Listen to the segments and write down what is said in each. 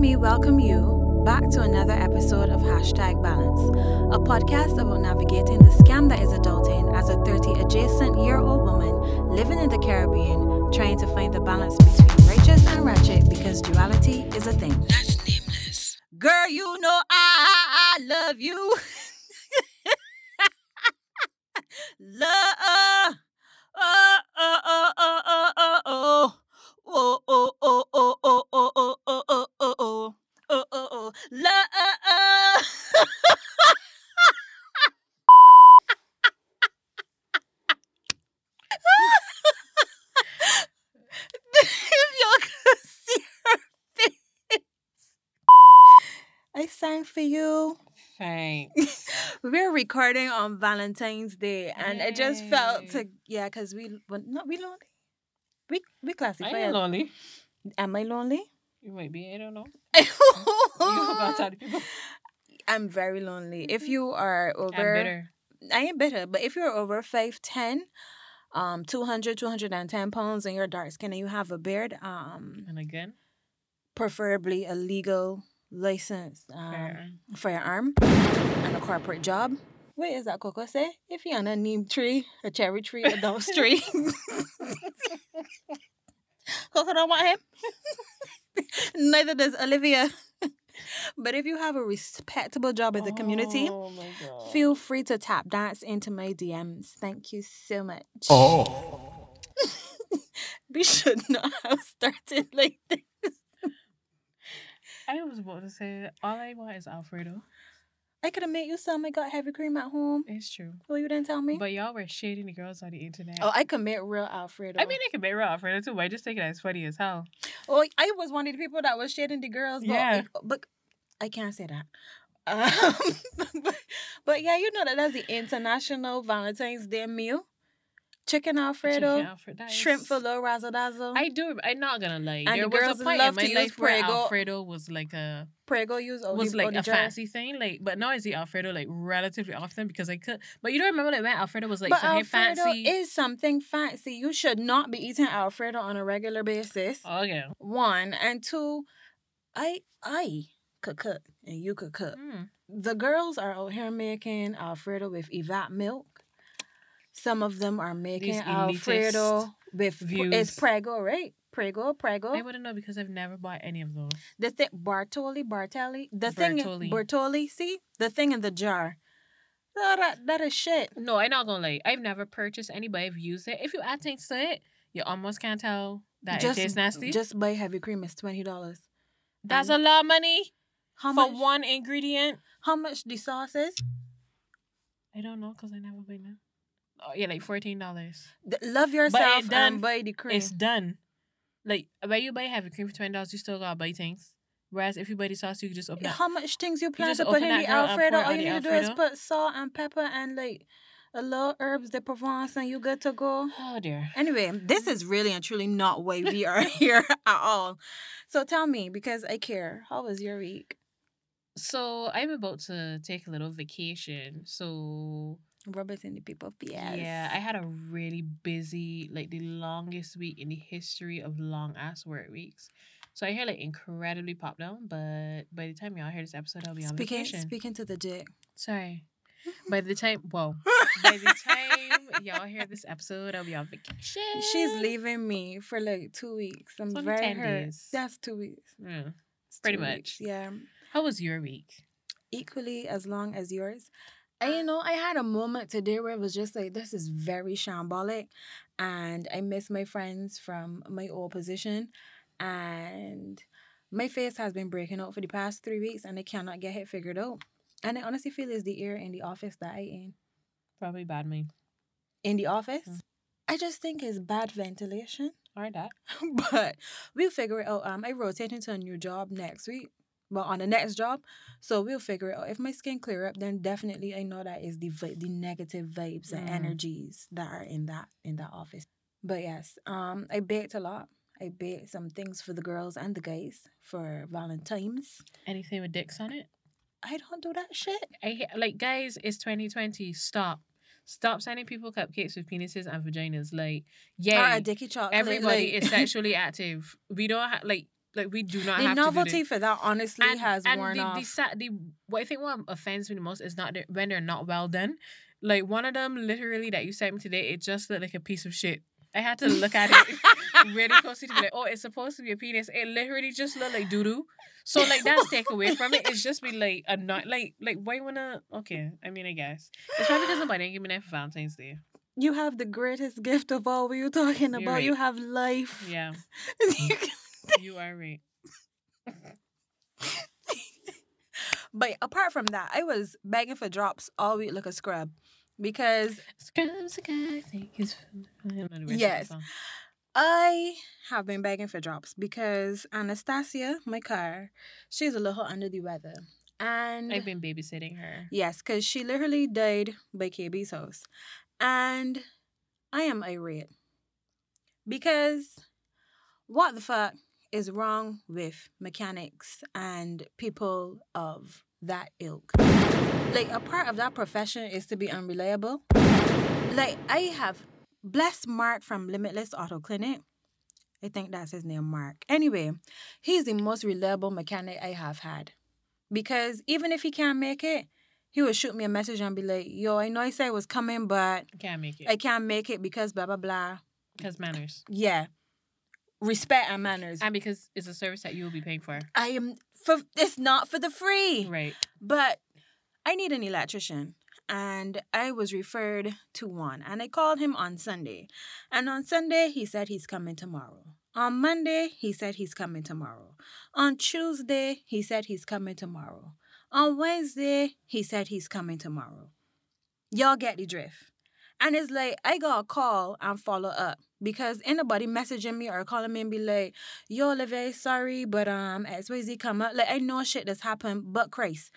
me welcome you back to another episode of Hashtag Balance, a podcast about navigating the scam that is adulting as a 30 adjacent year old woman living in the Caribbean, trying to find the balance between righteous and ratchet because duality is a thing. That's nameless. Girl, you know I, I love you. love. Oh, oh, oh, oh, oh, Love. if y'all could see her face. I sang for you. Thanks. We're recording on Valentine's Day, and it just felt to yeah, cause we well, not we lonely. We we classify. I ain't lonely. Am I lonely? You might be. I don't know. you forgot to people. I'm very lonely. If you are I'm over, bitter. I am bitter, but if you're over five ten, um, 200, 210 pounds, and you're dark skin and you have a beard, um, And again, preferably a legal license um, fair. firearm and a corporate job. What is that Coco say? If you're on a neem tree, a cherry tree, a dose tree. Coco don't want him. Neither does Olivia. but if you have a respectable job in the community, Oh feel free to tap dance into my DMs. Thank you so much. Oh. We should not have started like this. I was about to say all I want is Alfredo. I could have made you some. I got heavy cream at home. It's true. Well, you didn't tell me. But y'all were shading the girls on the internet. oh, I could make real Alfredo. I mean, I can make real Alfredo too, but I just think it as funny as hell. Oh, I was one of the people that was shading the girls. But, Yeah. but I can't say that. Um, but, but yeah, you know that that's the international Valentine's Day meal. Chicken Alfredo, Chicken Alfredo, shrimp is- fillet razzle dazzle. I do. I'm not gonna lie. And there the was girls a point love in my to life use where Prego. Alfredo was like a Prego use was like a jar. fancy thing. Like, but now I see Alfredo like relatively often because I could. But you don't remember like when Alfredo was like but something Alfredo fancy. is something fancy. You should not be eating Alfredo on a regular basis. oh yeah. One and two, I I could cook and you could cook. Mm. the girls are out here making Alfredo with evap milk. Some of them are making These Alfredo with views. it's Prego, right? Prego, Prego. I wouldn't know because I've never bought any of those. the thing Bartoli, Bartelli. The thing Bertolli. Bertoli, see? The thing in the jar. Oh, that, that is shit. No, I'm not gonna lie. I've never purchased any, but I've used it. If you add things to it, you almost can't tell that just it tastes nasty. Just buy heavy cream, it's twenty dollars. That's a lot of money How for much one ingredient. how much the sauce is? I don't know because I never buy none. Oh yeah, like fourteen dollars. Love yourself done. and buy the cream. It's done. Like uh, when you buy heavy cream for twenty dollars, you still gotta buy things. Whereas if you buy the sauce, you can just open it. How much things you plan just to put in the Alfredo? All you need to do is put salt and pepper and like a little herbs de Provence and you good to go. Oh dear. Anyway, this is really and truly not why we are here at all. So tell me, because I care, how was your week? So I'm about to take a little vacation. So Roberts and the people. Yes. yeah, I had a really busy, like the longest week in the history of long ass work weeks. So I hear like incredibly pop down, but by the time y'all hear this episode, I'll be on speaking vacation. speaking to the dick. Sorry. By the time, well, by the time y'all hear this episode, I'll be on vacation. She's leaving me for like two weeks. I'm It's very 10 hurt. days. That's two weeks. Yeah. Pretty two much. weeks, Yeah. How was your week? equally as long as yours. And you know, I had a moment today where it was just like, this is very shambolic. And I miss my friends from my old position. And my face has been breaking out for the past three weeks and I cannot get it figured out. And I honestly feel it's the air in the office that I in. Probably bad me. In the office. Mm. I just think it's bad ventilation. Or that. but we'll figure it out. Um, I rotate into a new job next week. Well, on the next job, so we'll figure it out. If my skin clear up, then definitely I know that is the the negative vibes and Mm. energies that are in that in that office. But yes, um, I baked a lot. I baked some things for the girls and the guys for Valentine's. Anything with dicks on it? I don't do that shit. I hate, like guys, it's 2020. Stop. Stop sending people cupcakes with penises and vaginas. Like, yeah, everybody like- is sexually active. We don't have like like we do not the have to do novelty for that honestly has worn the, off. The, sa- the what I think what offends me the most is not that when they're not well done. Like one of them, literally that you sent me today, it just looked like a piece of shit. I had to look at it really closely to be like, oh, it's supposed to be a penis. It literally just looked like doo doo. So like that's take away from it. It's just be like a not like like why you wanna okay. I mean I guess it's probably because nobody didn't give me that for Valentine's Day. you have the greatest gift of all. What you talking about? You have life. Yeah, You are right. but apart from that, I was begging for drops all week like a scrub because Scrubs a guy think he's I don't know the rest of the Yes. I have been begging for drops because Anastasia, my car, she's a little under the weather. And I've been babysitting her. yes, because she literally died by KB's house. And I am irate. Because what the fuck is wrong with mechanics and people of that ilk? Like, a part of that profession is to be unreliable. Like, I have blessed Mark from Limitless Auto Clinic. I think that's his name, Mark. Anyway, he's the most reliable mechanic I have had. Because even if he can't make it, he would shoot me a message and be like, yo, I know I said I was coming, but I Can't make it I can't make it because blah, blah, blah. because manners Yeah. Respect and manners. and because it's a service that you will be paying for. I am for it's not for the free. Right. But I need an electrician. And I was referred to one. And I called him on Sunday. And on Sunday, he said he's coming tomorrow. On Monday, he said he's coming tomorrow. On Tuesday, he said he's coming tomorrow. On Wednesday, he said he's coming tomorrow. Y'all get the drift. And it's like, I got a call and follow up because anybody messaging me or calling me and be like, yo, Olivia, sorry, but um, XYZ come up. Like, I know shit that's happened, but Christ,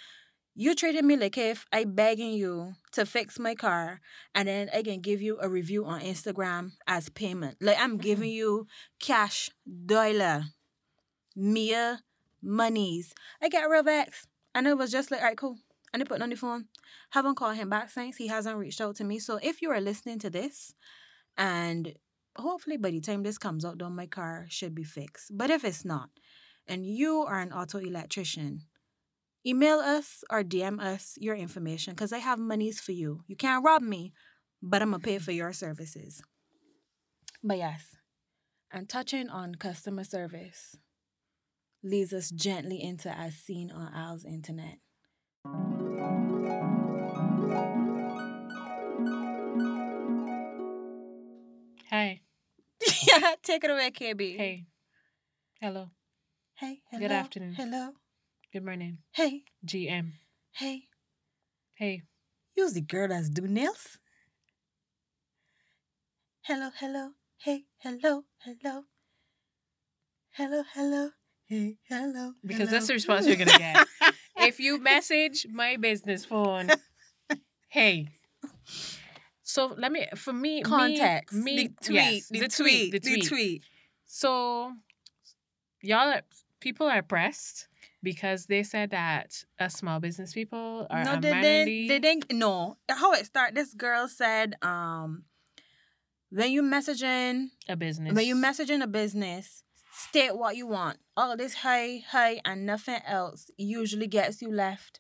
you treated me like if I begging you to fix my car and then I can give you a review on Instagram as payment. Like, I'm giving you cash, dollar, mere monies. I get real vexed. And it was just like, all right, cool. And I put on the phone. Haven't called him back since. He hasn't reached out to me. So if you are listening to this, and hopefully by the time this comes out, though, my car should be fixed. But if it's not, and you are an auto electrician, email us or DM us your information because I have monies for you. You can't rob me, but I'm going to pay for your services. But yes, and touching on customer service leads us gently into as seen on Al's internet. Hi. yeah, take it away, KB. Hey. Hello. Hey, Hello. Good afternoon. Hello. Good morning. Hey, GM. hey. Hey. You's the girl that's do nails. Hello, hello. Hey, hello, hello. Hello, hello. Hey, hello. Because that's the response you're gonna get. if you message my business phone, hey. So let me for me me- context. Me, the tweet, yes, the, tweet, the tweet. the tweet. So y'all are, people are pressed because they said that us small business people are No, they didn't. They didn't. No, how it start? This girl said, um, when you messaging, a business. when you messaging a business, state what you want. All this hey hey and nothing else usually gets you left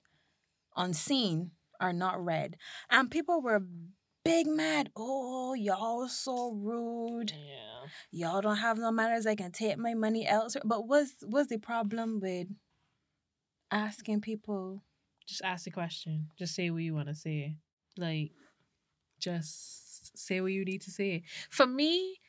unseen or not read. And people were big mad. Oh, y'all so rude. Yeah. Y'all don't have no manners. I can take my money elsewhere. But what's what's the problem with asking people? Just ask the question. Just say what you want to say. Like, just say what you need to say. For me,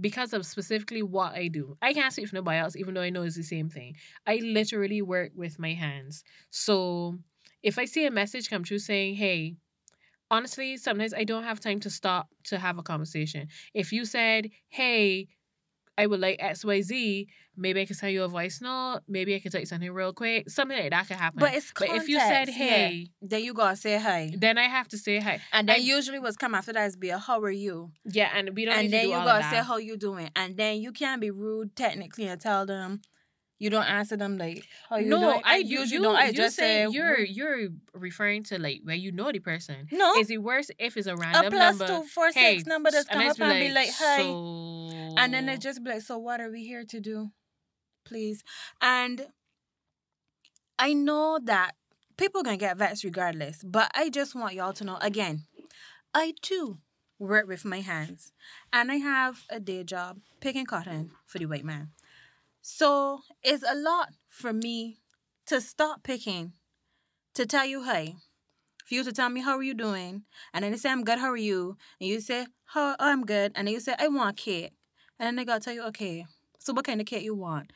because of specifically what I do, I can't speak for nobody else, even though I know it's the same thing. I literally work with my hands. So if I see a message come through saying, hey, honestly, sometimes I don't have time to stop to have a conversation. If you said, hey, I would like XYZ, maybe I could send you a voice note, maybe I could tell you something real quick. Something like that could happen. But it's But if you said, context, yeah. hey, Then you gotta say hi. then I have to say hi. And then I- usually what's come after that is be a how are you? Yeah, and we don't and need then to do you gotta say how you doing. And then you can't be rude technically and tell them you don't answer them like how you no. I you usually usually don't. I you just say say you're mm. you're referring to like where you know the person. no Is it worse if it's a a random plus number? two four six hey, number that's come up and be like hi. So... And then they just be like, so what are we here to do? please. And I know that people gonna get vexed regardless, but I just want y'all to know again, I too work with my hands, and I have a day job picking cotton for the white man. So it's a lot for me to stop picking, to tell you, hey, for you to tell me how are you doing, and then they say I'm good, how are you, and you say, how oh, I'm good, and then you say I want cake, and then they gotta tell you, okay, so what kind of cake you want?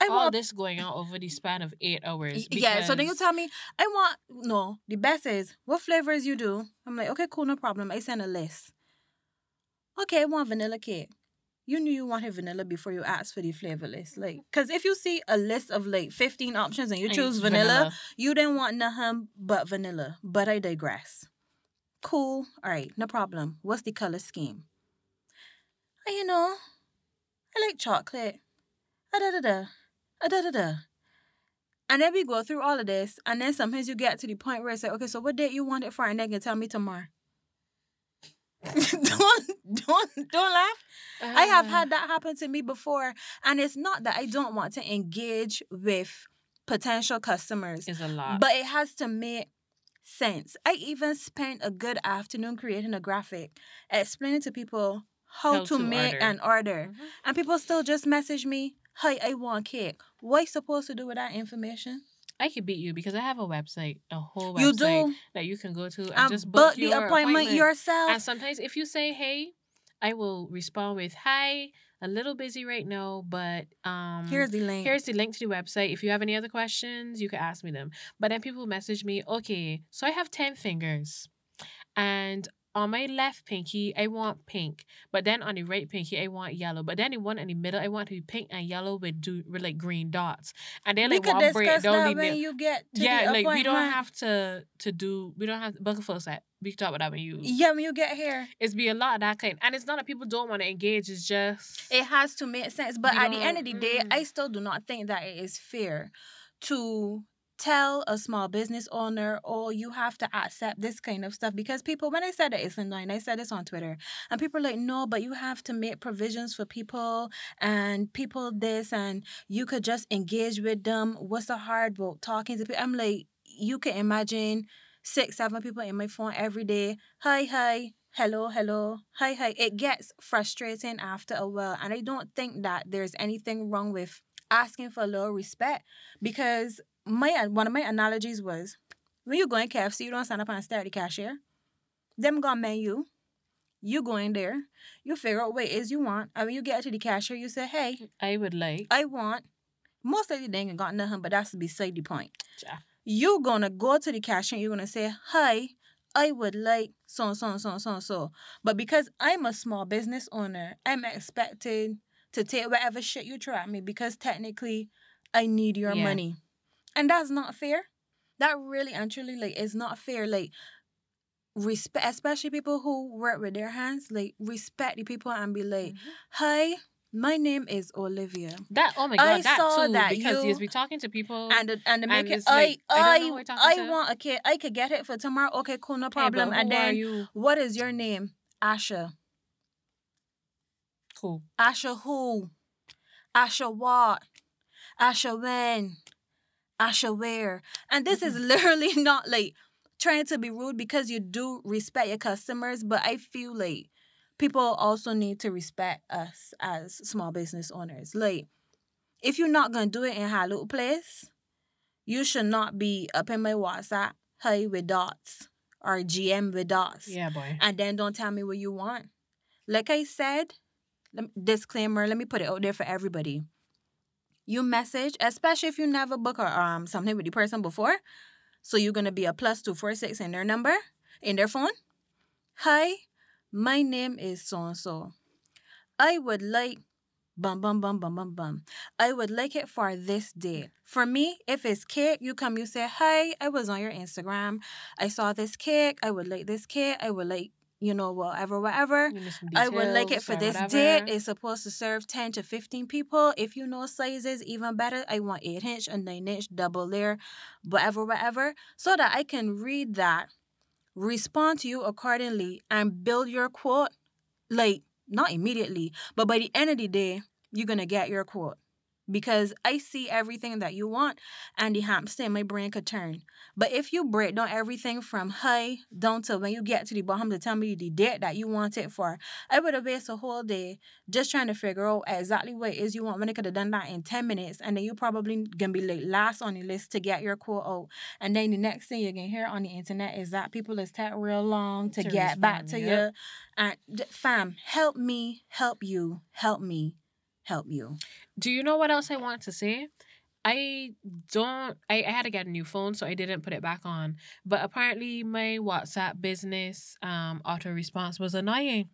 I All want this going on over the span of eight hours. Yeah, so then you tell me, I want no. The best is what flavors you do. I'm like, okay, cool, no problem. I send a list. Okay, I want vanilla cake. You knew you wanted vanilla before you asked for the flavor list. Like, because if you see a list of like 15 options and you choose vanilla, vanilla, you didn't want nothing but vanilla. But I digress. Cool. All right, no problem. What's the color scheme? You know, I like chocolate. Ah, da da da. Ah, da da da. And then we go through all of this, and then sometimes you get to the point where it's like, okay, so what date you want it for? And they can tell me tomorrow. don't don't don't laugh. Uh, I have had that happen to me before, and it's not that I don't want to engage with potential customers. It's a lot, but it has to make sense. I even spent a good afternoon creating a graphic, explaining to people how, how to, to, make order. an order, mm-hmm. and people still just message me, hey, I want cake." What I supposed to do with that information? I could beat you because I have a website, a whole website you do. that you can go to and, and just book, book the appointment, appointment yourself. And sometimes if you say, "Hey," I will respond with, "Hi, a little busy right now, but um here's the link. Here's the link to the website. If you have any other questions, you can ask me them." But then people message me, "Okay, so I have 10 fingers." And on my left pinky, I want pink, but then on the right pinky, I want yellow. But then the one in the middle, I want to be pink and yellow with do with like green dots. And then we like could discuss that when you get yeah, like we don't have to to do we don't have to a full set. We can talk about that when you yeah when you get here. It's be a lot of that kind, and it's not that people don't want to engage. It's just it has to make sense. But at the end of the day, mm. I still do not think that it is fair to tell a small business owner, oh, you have to accept this kind of stuff. Because people, when I said it, it's annoying. I said this on Twitter. And people are like, no, but you have to make provisions for people and people this, and you could just engage with them. What's the hard about talking to people? I'm like, you can imagine six, seven people in my phone every day. Hi, hi. Hello, hello. Hi, hi. It gets frustrating after a while. And I don't think that there's anything wrong with asking for a little respect because my uh, one of my analogies was when you go in KFC, you don't stand up and stare at the cashier. Them got menu. You go in there, you figure out what it is you want. And when you get to the cashier, you say, Hey, I would like I want most of the they ain't got nothing, but that's beside the point. Yeah. You gonna go to the cashier and you're gonna say, Hi, I would like so and so and so and so and so. But because I'm a small business owner, I'm expected to take whatever shit you throw at me because technically I need your yeah. money. And that's not fair. That really and truly like is not fair. Like respect especially people who work with their hands, like respect the people and be like, mm-hmm. Hi, my name is Olivia. That oh my god, I that saw too, that because you, he's be talking to people and the, and the make it. Like, I I I, I want a kid. I could get it for tomorrow. Okay, cool, no problem. Hey, and then what is your name? Asha. Cool. Asha who? Asha what? Asha when? Asha where? And this mm-hmm. is literally not like trying to be rude because you do respect your customers, but I feel like people also need to respect us as small business owners. Like, if you're not gonna do it in a little place, you should not be up in my WhatsApp, hey with dots or GM with dots. Yeah, boy. And then don't tell me what you want. Like I said, disclaimer, let me put it out there for everybody you message, especially if you never book or um something with the person before. So you're gonna be a plus two four six in their number, in their phone. Hi, my name is so and so. I would like bum bum bum bum bum bum. I would like it for this date. For me, if it's cake, you come, you say, Hi, I was on your Instagram. I saw this cake. I would like this cake. I would like you know, whatever, whatever. I would like it for this whatever. date. It's supposed to serve 10 to 15 people. If you know sizes, even better. I want 8 inch, and 9 inch, double layer, whatever, whatever. So that I can read that, respond to you accordingly, and build your quote. Like, not immediately, but by the end of the day, you're going to get your quote. Because I see everything that you want and the hamster in my brain could turn. But if you break down everything from high down to when you get to the bottom to tell me the date that you want it for, I would have wasted a whole day just trying to figure out exactly what it is you want when I could have done that in 10 minutes. And then you probably gonna be like last on the list to get your quote out. And then the next thing you're gonna hear on the internet is that people is take real long to, To get back to yep. you. And fam, help me, help you, help me, help you. Do you know what else I want to say? I don't. I, I had to get a new phone, so I didn't put it back on. But apparently, my WhatsApp business um auto response was annoying.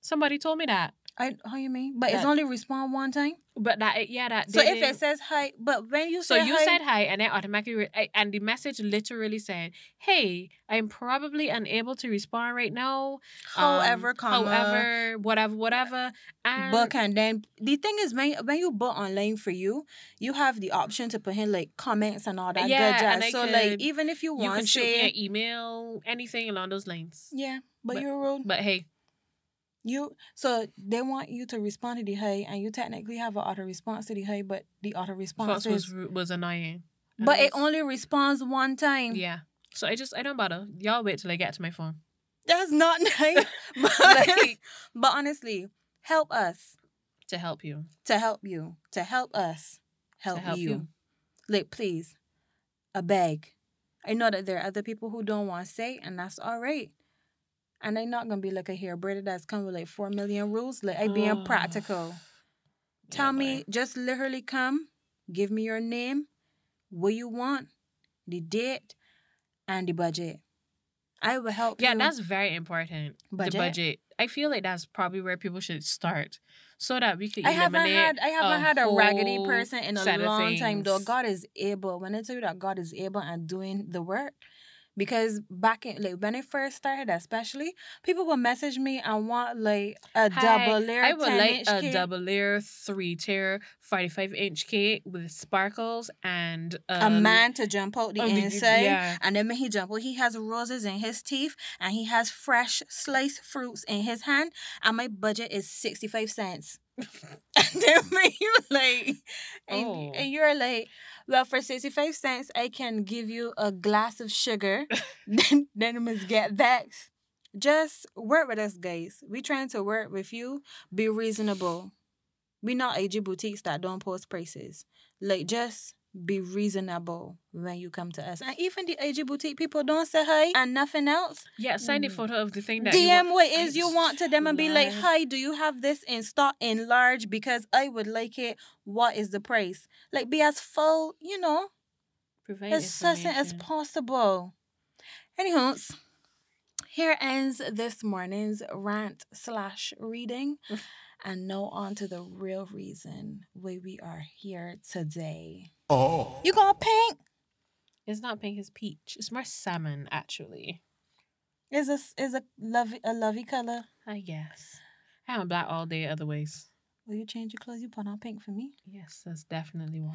Somebody told me that. I how you mean? But it's only respond one time. But that yeah, that. So if it says hi, but when you so you hi, said hi, and it automatically, re- and the message literally said, "Hey, I'm probably unable to respond right now. um, however, comma, however, whatever, whatever." And book and then the thing is when when you book online for you, you have the option to put in like comments and all that Yeah, good and jazz. I So like could- even if you want, you can to shoot me an email, anything along those lines. yeah, but, But- you're rude. But hey, You so they want you to respond to the hey, and you technically have an auto response to the hey, but the auto response was was annoying. And but it was- only responds one time. yeah. So I just I don't bother. Y'all wait till I get to my phone. That's not nice. but, Like- but honestly, help us to help you. to help you to help us help, help you. you. Like please, a beg. I know that there are other people who don't want to say, and that's all right. And they're not gonna be like a here Brady that's come with like four million rules. Like I being Oh. practical. Tell Yeah, me, boy. just literally come, give me your name, what you want, the date, and the budget. I will help you. Yeah, you. that's very important. Budget? The budget. I feel like that's probably where people should start, so that we could I haven't had I haven't had a raggedy person in a long time though. God is able. When I tell you that God is able and doing the work, because back in like when I first started, especially people would message me and want like a Hi, double layer. I would 10 like a cake, double layer, three tier, forty five inch cake with sparkles and a um, man to jump out the the- inside. yeah. And then when he jump out, he has roses in his teeth and he has fresh sliced fruits in his hand. And my budget is 65 cents. and then when you like, and, Oh. and you're like, well, for 65 cents, I can give you a glass of sugar. then, then must get back. Just work with us, guys. We trying to work with you. Be reasonable. We not AG boutiques that don't post prices. Like, just be reasonable when you come to us. And even the AG boutique people don't say hi and nothing else. yeah, send a Mm. photo of the thing that you DM want. what is you want to them and be like, hi, do you have this in stock in large? Because I would like it. What is the price? Like, be as full, you know, Provide as succinct as possible. Anyhow, here ends this morning's rant slash reading. and now on to the real reason why we are here today. Oh. You gonna paint? It's not pink, it's peach. It's more salmon, actually. Is a is a lovey a lovey color? I guess. I am black all day, other ways. Will you change your clothes? You put on pink for me. Yes, that's definitely one.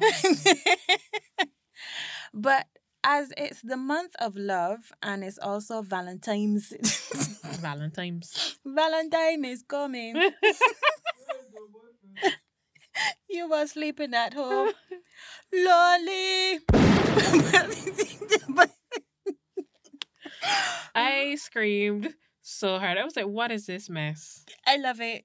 but as it's the month of love and it's also Valentine's Valentine's. Valentine is coming. you were sleeping at home. Lolly. But- I screamed so hard. I was like, what is this mess? I love it.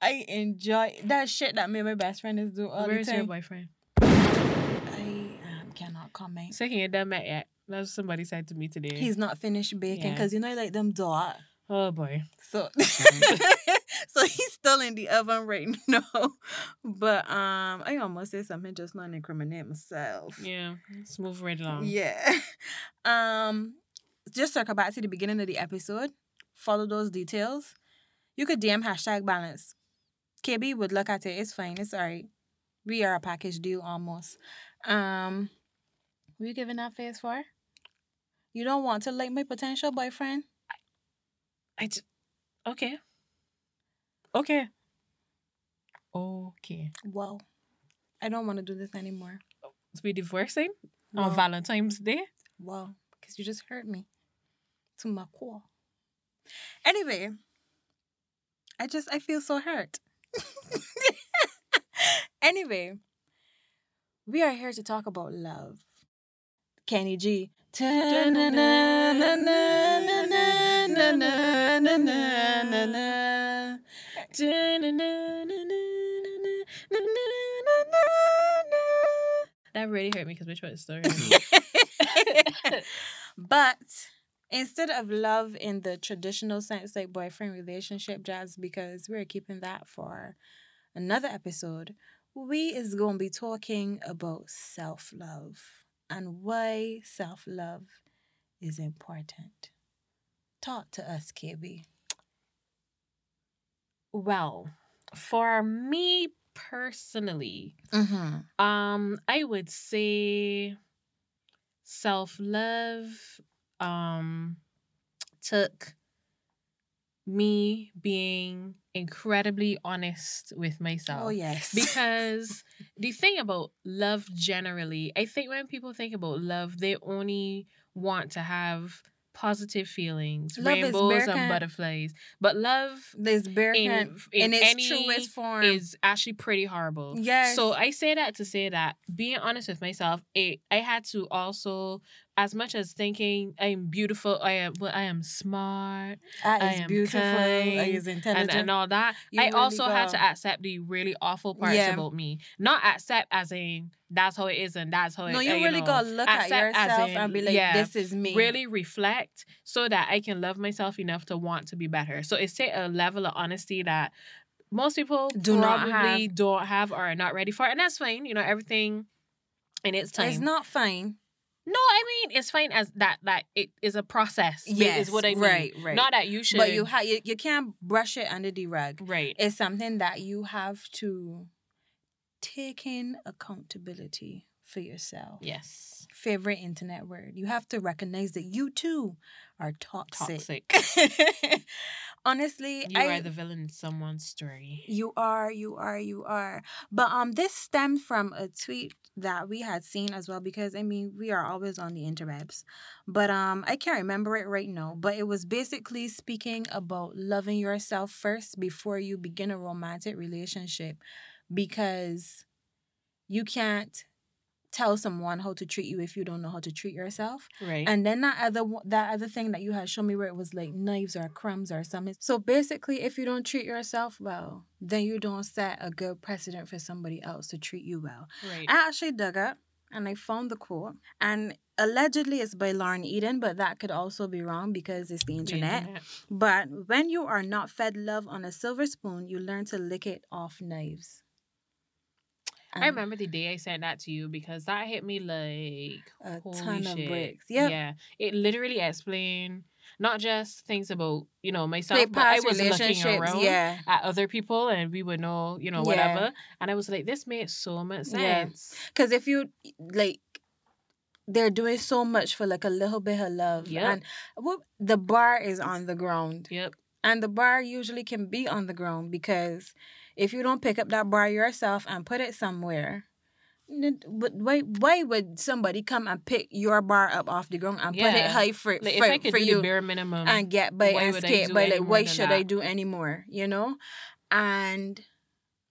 I enjoy that shit that me and my best friend is do all Where's the time. Where is your boyfriend? I um, cannot comment. So he ain't done that yet. That's what somebody said to me today. He's not finished baking Yeah. because you know like them dot. oh boy. So so he's still in the oven right now. But um I almost said something just not incriminate myself. Yeah. Let's move right along. Yeah. Um just circle back to the beginning of the episode. Follow those details. You could DM hashtag balance. KB would look at it. It's fine. It's alright. We are a package deal almost. Um were you giving that face for? You don't want to like my potential boyfriend? I j- okay. Okay. Okay. Whoa. I don't want to do this anymore. Oh, so we divorcing on Valentine's Day? Wow, because you just hurt me to my core. Anyway, I just I feel so hurt. anyway, We are here to talk about love. Kenny G. That really hurt me because we tried to story. but instead of love in the traditional sense, like boyfriend relationship jazz, because we're keeping that for another episode, we is going to be talking about self love and why self love is important. Talk to us, KB. Well, for me personally, Mm-hmm. um, I would say self love um took me being incredibly honest with myself. Oh, yes. because the thing about love generally, I think when people think about love, they only want to have positive feelings, Love rainbows and butterflies. But love this bear in, in, in its any truest form. is actually pretty horrible. yes. So I say that to say that being honest with myself, it, I had to also, as much as thinking I'm beautiful, I am, well, I am smart, That I am beautiful. kind I is and, intelligent. and all that. You I really also had to accept the really awful parts Yeah. about me. Not accept as in that's how it is and that's how no, it. you uh, really know, gotta look at yourself in, and be like, yeah, "This is me." really reflect so that I can love myself enough to want to be better. So it's a level of honesty that most people Do not probably have. don't have or are not ready for, and that's fine. You know, everything in its time. It's not fine. No, I mean it's fine as that. That it is a process. Yes, is what I mean. right, right. Not that you should. But you, have you you can't brush it under the rug. right. It's something that you have to take in accountability for yourself. yes. Favorite internet word. You have to recognize that you too are toxic. Toxic. Honestly, You I, are the villain in someone's story. You are, you are, you are. But um, this stemmed from a tweet that we had seen as well because I mean we are always on the interwebs, but um I can't remember it right now. But it was basically speaking about loving yourself first before you begin a romantic relationship, because you can't tell someone how to treat you if you don't know how to treat yourself. Right. And then that other that other thing that you had shown me where it was like knives or crumbs or something. So basically, if you don't treat yourself well, then you don't set a good precedent for somebody else to treat you well. right. I actually dug up and I found the quote, and allegedly it's by Lauren Eden, but that could also be wrong because it's the The internet. But when you are not fed love on a silver spoon, you learn to lick it off knives. I um, remember the day I sent that to you because that hit me like a ton of bricks. Yep. Yeah. It literally explained not just things about, you know, myself, but I was looking around yeah. at other people and we would know, you know, Yeah. whatever. And I was like, this made so much Yeah. sense. Because if you like, they're doing so much for like a little bit of love, Yep. and what the bar is on the ground, Yep. and the bar usually can be on the ground because if you don't pick up that bar yourself and put it somewhere. Why, why would somebody come and pick your bar up off the ground and put it high for, Like, for, if I could for do you the bare minimum, and get by and skate by like why should I do anymore you know? And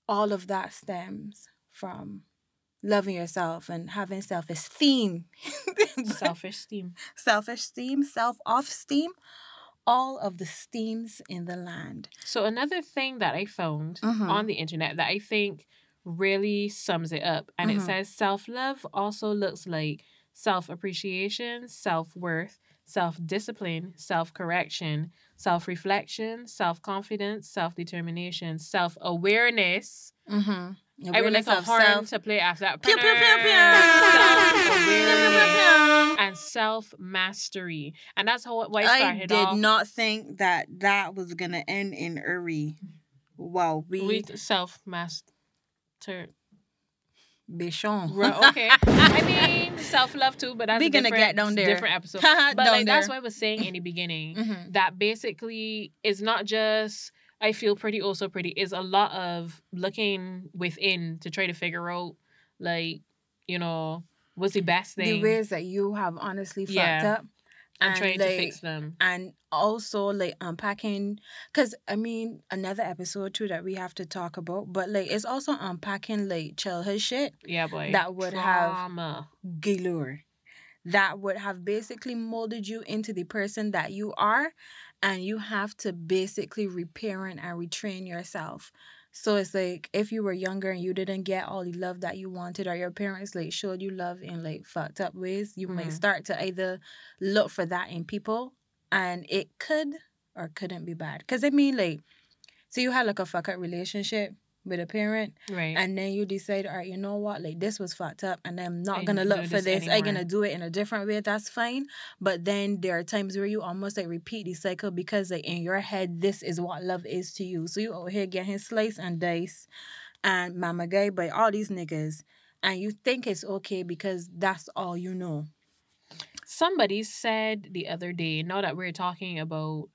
all of that stems from loving yourself and having self-esteem. Selfish steam. self-esteem self-off-esteem all of the steams in the land So another thing that I found Mhm. on the internet that I think really sums it up, and Mhm. it says self love also looks like self appreciation, self worth, self discipline, self correction, self reflection, self confidence, self determination, self awareness. mm-hmm. I would like a horn to play after that. Pew, pew, pew, pew. And self mastery, and that's how why I did off not think that that was gonna end in Uri. Wow, we, with self master. Bichon. Right, okay. I mean, self love too, but that's We a gonna different, get down there. different episode. But like that's there. what I was saying in the beginning. Mhm. That basically is not just I feel pretty, also pretty. Is a lot of looking within to try to figure out, like, you know, what's the best thing. the ways that you have honestly fucked Yeah. up I'm and, trying like, to fix them. and also like unpacking because i mean another episode too that we have to talk about but like it's also unpacking like childhood shit Yeah, boy. that would have- Trauma. galore that would have basically molded you into the person that you are and you have to basically reparent and retrain yourself so it's like if you were younger and you didn't get all the love that you wanted or your parents like showed you love in like fucked up ways you might Mhm. start to either look for that in people and it could or couldn't be bad because i mean like so you had like a fuck up relationship with a parent Right. and then you decide, all right, you know what, like this was fucked up, and I'm not Ain't gonna look for this. I'm gonna do it in a different way. That's fine. But then there are times where you almost like repeat the cycle because like in your head, this is what love is to you. So you out here getting slice and dice, and mama guy by all these niggas, and you think it's okay because that's all you know. Somebody said the other day, now that we're talking about,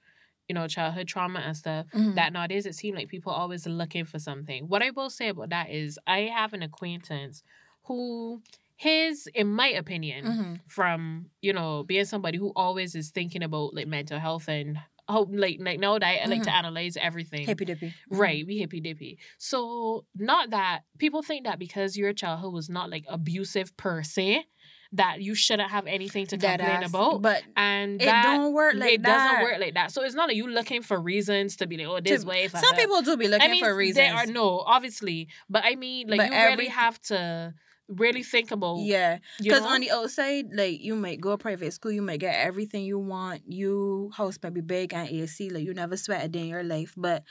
you know, childhood trauma and stuff, Mm-hmm. that nowadays it seems like people are always looking for something. What I will say about that is I have an acquaintance who his, in my opinion, Mm-hmm. from, you know, being somebody who always is thinking about like mental health and oh like like now that I like to analyze everything. hippy dippy, Right, be hippy dippy. So not that people think that because your childhood was not like abusive per se, that you shouldn't have anything to complain ass. about. But And it that don't work like it that. doesn't work like that. So it's not that you looking for reasons to be like, oh, this To- way. Some people do be looking I mean, for reasons. There are no, obviously, but I mean, like But you every- really have to really think about. yeah. Because on the outside, like you might go private school, you might get everything you want. You house might be big and AC, like you never sweat a day in your life. But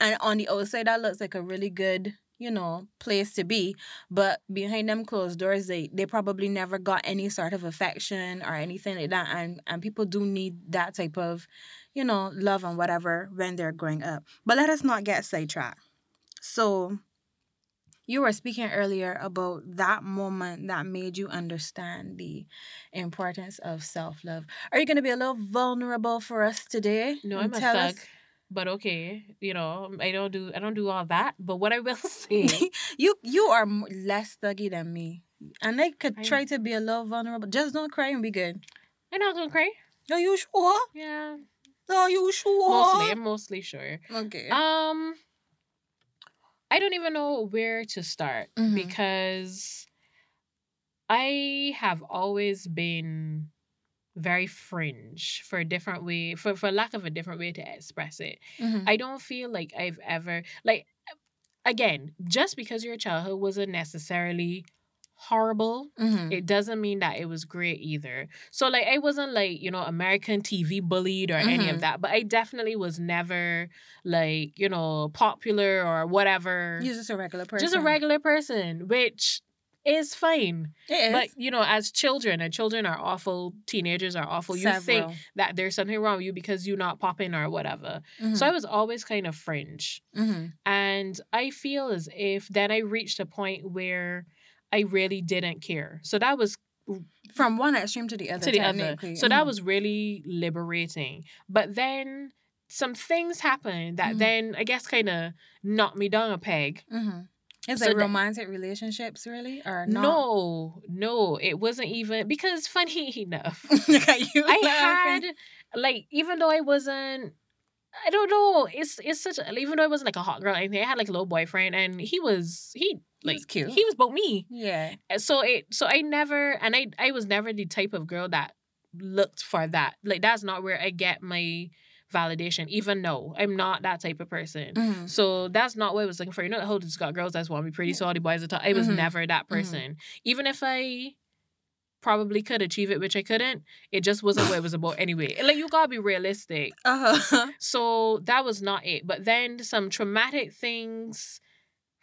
and on the outside, that looks like a really good, you know, place to be. But behind them closed doors, they they probably never got any sort of affection or anything like that. And and people do need that type of, you know, love and whatever when they're growing up. But let us not get sidetracked. So you were speaking earlier about that moment that made you understand the importance of self love. Are you going to be a little vulnerable for us today? No, I'm a tell thug. us- But okay, you know, I don't do I don't do all that. But what I will say, you you are less thuggy than me, and I could I- try to be a little vulnerable. Just don't cry and be good. I'm not gonna cry. Are you sure? Yeah, Are you sure? mostly. I'm mostly sure. Okay. Um, I don't even know where to start Mhm. because I have always been very fringe for a different way for for lack of a different way to express it. Mhm. I don't feel like I've ever like again, just because your childhood wasn't necessarily horrible Mhm. it doesn't mean that it was great either. So like I wasn't like, you know, American TV bullied or any Mhm. of that, but I definitely was never like, you know, popular or whatever. You're just a regular person. Just a regular person, which is fine. It is. But you know, as children, and children are awful, teenagers are awful. You think that there's something wrong with you because you're not popping or whatever. Mhm. So I was always kind of fringe. Mhm. And I feel as if then I reached a point where I really didn't care. So that was from one extreme to the other. to the other. So that Mhm. was really liberating. But then some things happened that Mhm. then I guess kind of knocked me down a peg. It's So like that- romantic relationships, really, or not? No, no, it wasn't even because funny enough, you I laughing. had like even though I wasn't. I don't know. It's it's such a, even though I wasn't like a hot girl. I had like a little boyfriend, and he was he He like was cute. He was about me. Yeah. So it so I never and I I was never the type of girl that looked for that. Like that's not where I get my validation. Even though I'm not that type of person. Mhm. So that's not what I was looking for. You know, the whole just got girls that want to be pretty, so all the boys are. T- I was Mhm. never that person. Even if I probably could achieve it, which I couldn't, it just wasn't what it was about anyway. Like you gotta be realistic. Uh-huh. So that was not it. But then some traumatic things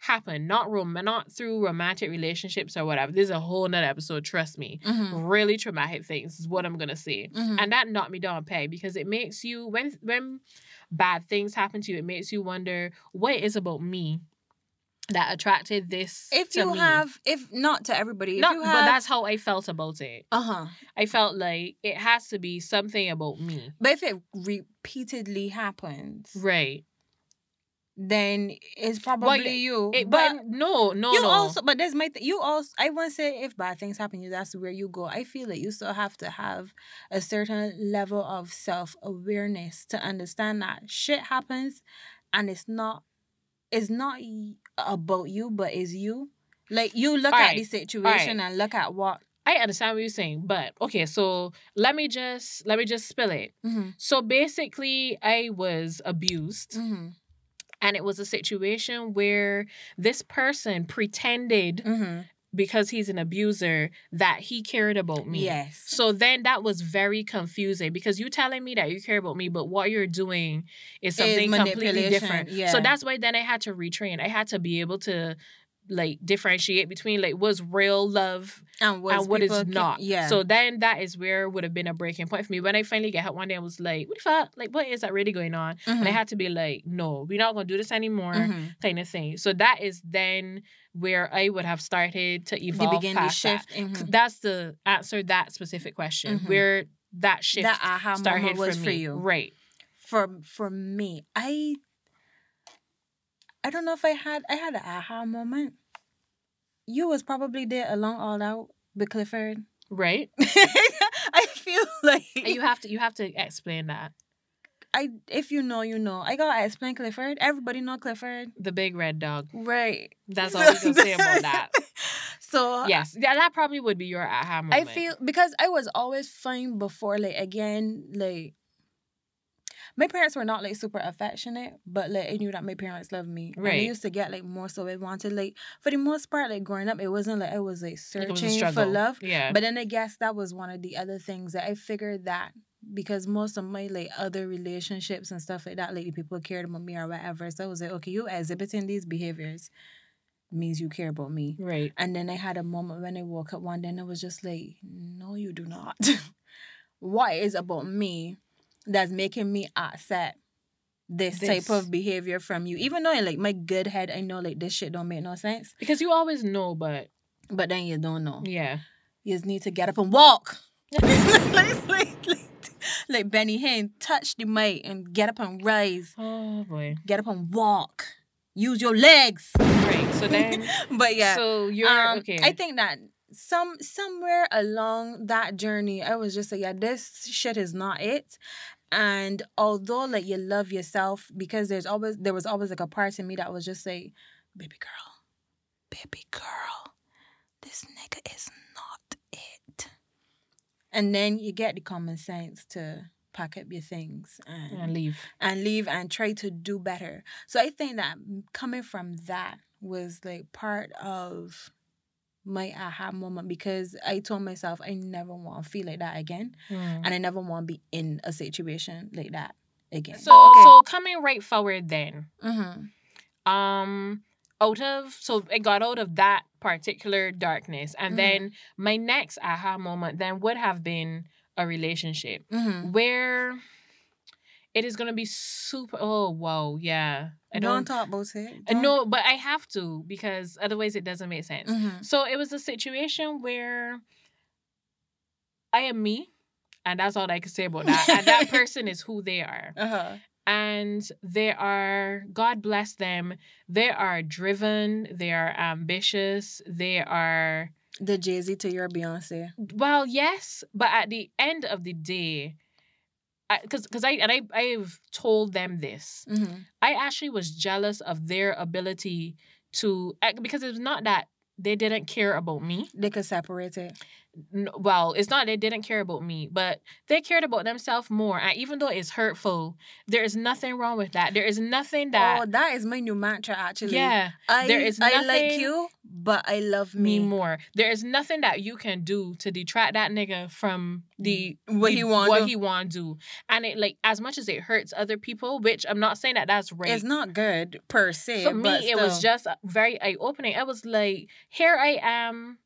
happened, not rom- not through romantic relationships or whatever. This is a whole nother episode, trust me. Mhm. Really traumatic things is what I'm gonna say. Mhm. And that knocked me down a peg because it makes you when when bad things happen to you, it makes you wonder what it is about me that attracted this if you me. have, if not to everybody, if not, you but that's how I felt about it. uh huh. I felt like it has to be something about me. But if it repeatedly happens, Right. Then it's probably you. It, but but no, no, you no. also, but there's my th- you also. I won't say if bad things happen to you, that's where you go. I feel that you still have to have a certain level of self awareness to understand that shit happens, and it's not, it's not about you, but it's you. Like you look at Alright, the situation and look at what. I understand what you're saying, but okay, so let me just let me just spill it. Mm-hmm, So basically, I was abused, mm-hmm, and it was a situation where this person pretended mm-hmm. because he's an abuser that he cared about me. Yes. So then that was very confusing because you telling me that you care about me, but what you're doing is something completely different. yeah. So that's why then I had to retrain. I had to be able to like differentiate between like what's real love and, and what is not. Yeah. So then that is where would have been a breaking point for me. When I finally get help one day, I was like, what the fuck? Like, what is that really going on? And I Mhm, had to be like, no, we're not gonna do this anymore, mhm. kind of thing. So that is then where I would have started to evolve begin the past that. shift. mhm. That's the answer that specific question. Mhm. Where that shift That aha started was for, for you. Right. for for me i i don't know if i had i had an aha moment you was probably there along all out with clifford Right. i feel like And you have to you have to explain that. i if you know you know i gotta explain clifford everybody know clifford The big red dog. right That's all we can say about that. so Yes. Yeah, that probably would be your aha I feel because I was always fine before, like again, like my parents were not like super affectionate, but like I knew that my parents loved me. And I used to get like more so I wanted like for the most part, like growing up, it wasn't like I was like Like, was searching for love. Yeah. But then I guess that was one of the other things that I figured that because most of my like other relationships and stuff like that, like people cared about me or whatever. So I was like, okay, you exhibiting these behaviors means you care about me. right. And then I had a moment when I woke up one day and I was just like, no, you do not. Why what is about me that's making me upset this, This. type of behavior from you? Even though in like my good head, I know like this shit don't make no sense. Because you always know, but But then you don't know. yeah. You just need to get up and walk. like, like, like, like Benny Hinn, touch the mic and get up and rise. Oh boy. Get up and walk. Use your legs. Right. So then but yeah. so you're um, okay. I think that some somewhere along that journey, I was just like, yeah, this shit is not it. And although like you love yourself, because there's always there was always like a part in me that was just like, baby girl, baby girl, this nigga is not it. And then you get the common sense to pack up your things and and leave. and leave and try to do better. So I think that coming from that was like part of my aha moment because I told myself I never want to feel like that again Mm. and I never want to be in a situation like that again. So so coming right forward then. hmm um out of so I got out of that particular darkness and Mhm. then my next aha moment then would have been a relationship hmm where it is gonna be super oh wow yeah I don't, don't, talk about it. uh, no but I have to because otherwise it doesn't make sense hmm so it was a situation where I am me and that's all I can say about that and that person is who they are Uh-huh. and they are god bless them they are driven they are ambitious they are The Jay Z to your Beyonce. well yes but at the end of the day because because I and I I've told them this. hmm I actually was jealous of their ability to because it's not that they didn't care about me. They could separate it. Well, it's not they didn't care about me, but they cared about themselves more. And even though it's hurtful, there is nothing wrong with that. There is nothing that oh, that is my new mantra actually. yeah. I, there is I like you, but I love me me. more. There is nothing that you can do to detract that nigga from the mm, What the- he want what do. he want to do. And it like as much as it hurts other people, which I'm not saying that that's right. It's not good per se. For me, but it was just uh, very eye opening. I was like, here I am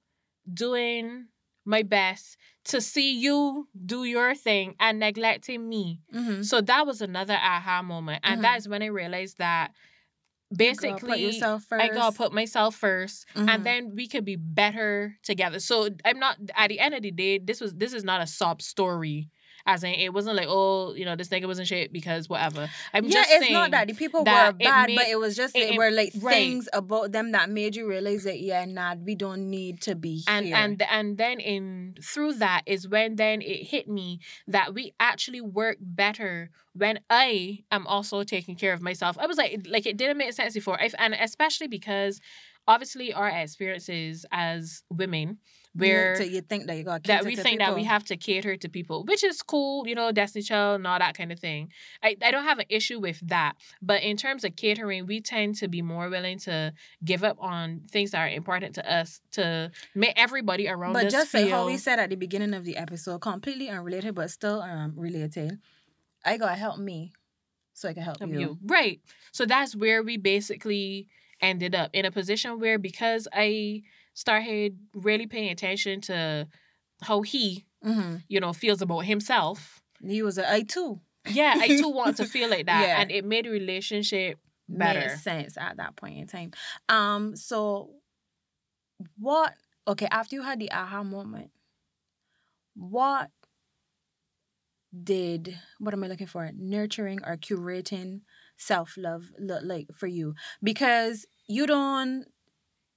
doing my best to see you do your thing and neglecting me. Mhm. So that was another aha moment. And Mhm. that's when I realized that gotta basically put yourself first. I gotta put myself 1st Mhm. and then we could be better together. So I'm not at the end of the day, this was this is not a sob story. As in, it wasn't like, oh, you know, this nigga wasn't shit because whatever. I'm yeah, just it's saying. not that the people that were bad, made- but it was just it- they it- were like right. things about them that made you realize that yeah, nah, we don't need to be and here. and and then in through that is when then it hit me that we actually work better when I am also taking care of myself. I was like, like it didn't make sense before, I, and especially because obviously our experiences as women, where so you think that you got that we think that we have to cater to people, which is cool, you know, Destiny Child and all that kind of thing. I, I don't have an issue with that. But in terms of catering, we tend to be more willing to give up on things that are important to us to make everybody around But us But just feel like how we said at the beginning of the episode, completely unrelated but still um related. I gotta help me so I can help of you. you. Right. So that's where we basically ended up in a position where because I started really paying attention to how he, Mm-hmm. you know, feels about himself. He was a I too. Yeah, I too want to feel like that. Yeah. And it made the relationship better. Made sense at that point in time. Um, so what okay, after you had the aha moment, what did what am I looking for? Nurturing or curating self love look like for you? Because you don't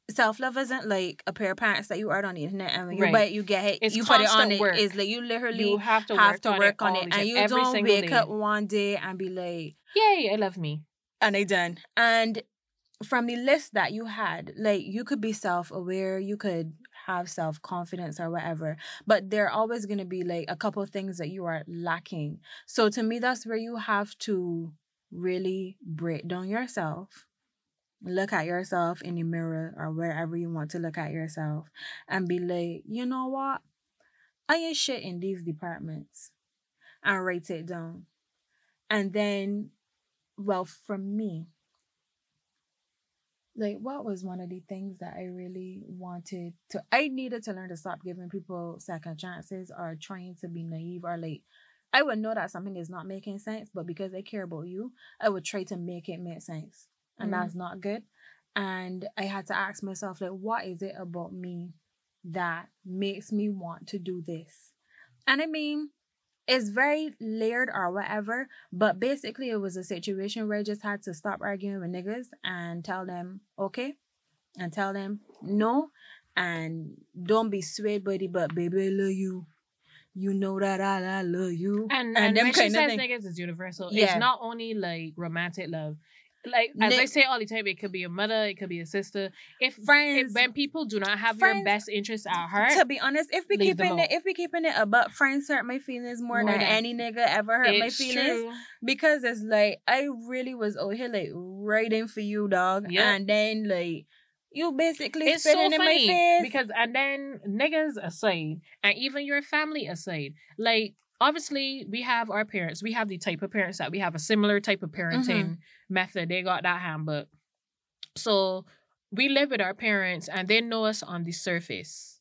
self love isn't like a pair of pants that you order on the internet and when you Right. buy it, you get it, It's you put it on it. work. It's like you literally You have to have work to on work it on it, and you don't wake day. up one day and be like, Yay, I love me. and they done. And from the list that you had, like you could be self aware, you could have self confidence or whatever, but there are always going to be like a couple of things that you are lacking. So to me, that's where you have to really break down yourself. Look at yourself in the mirror or wherever you want to look at yourself and be like, you know what? I ain't shit in these departments. And write it down. And then well for me like what was one of the things that i really wanted to i needed to learn to stop giving people second chances or trying to be naive or like i would know that something is not making sense but because i care about you i would try to make it make sense and Mhm. that's not good and i had to ask myself like what is it about me that makes me want to do this and i mean it's very layered or whatever, but basically it was a situation where I just had to stop arguing with niggas and tell them okay, and tell them no, and don't be swayed by the but baby I love you. You know that I, I love you. And and, when she says thing. niggas is universal. Yeah. It's not only like romantic love. Like as I say all the time, it could be a mother, it could be a sister. If, Friends. if when people do not have your best interests at heart, to be honest, if we keeping it, if we keeping it about friends hurt my feelings more, More than, than- any nigga ever hurt my feelings. true. because it's like I really was out here like writing for you, dog, Yep. and then like you basically It's so spitting in my face because and then niggas aside, and even your family aside, like obviously we have our parents. We have the type of parents that we have a similar type of parenting Mm-hmm. Method. They got that handbook, so we live with our parents, and they know us on the surface.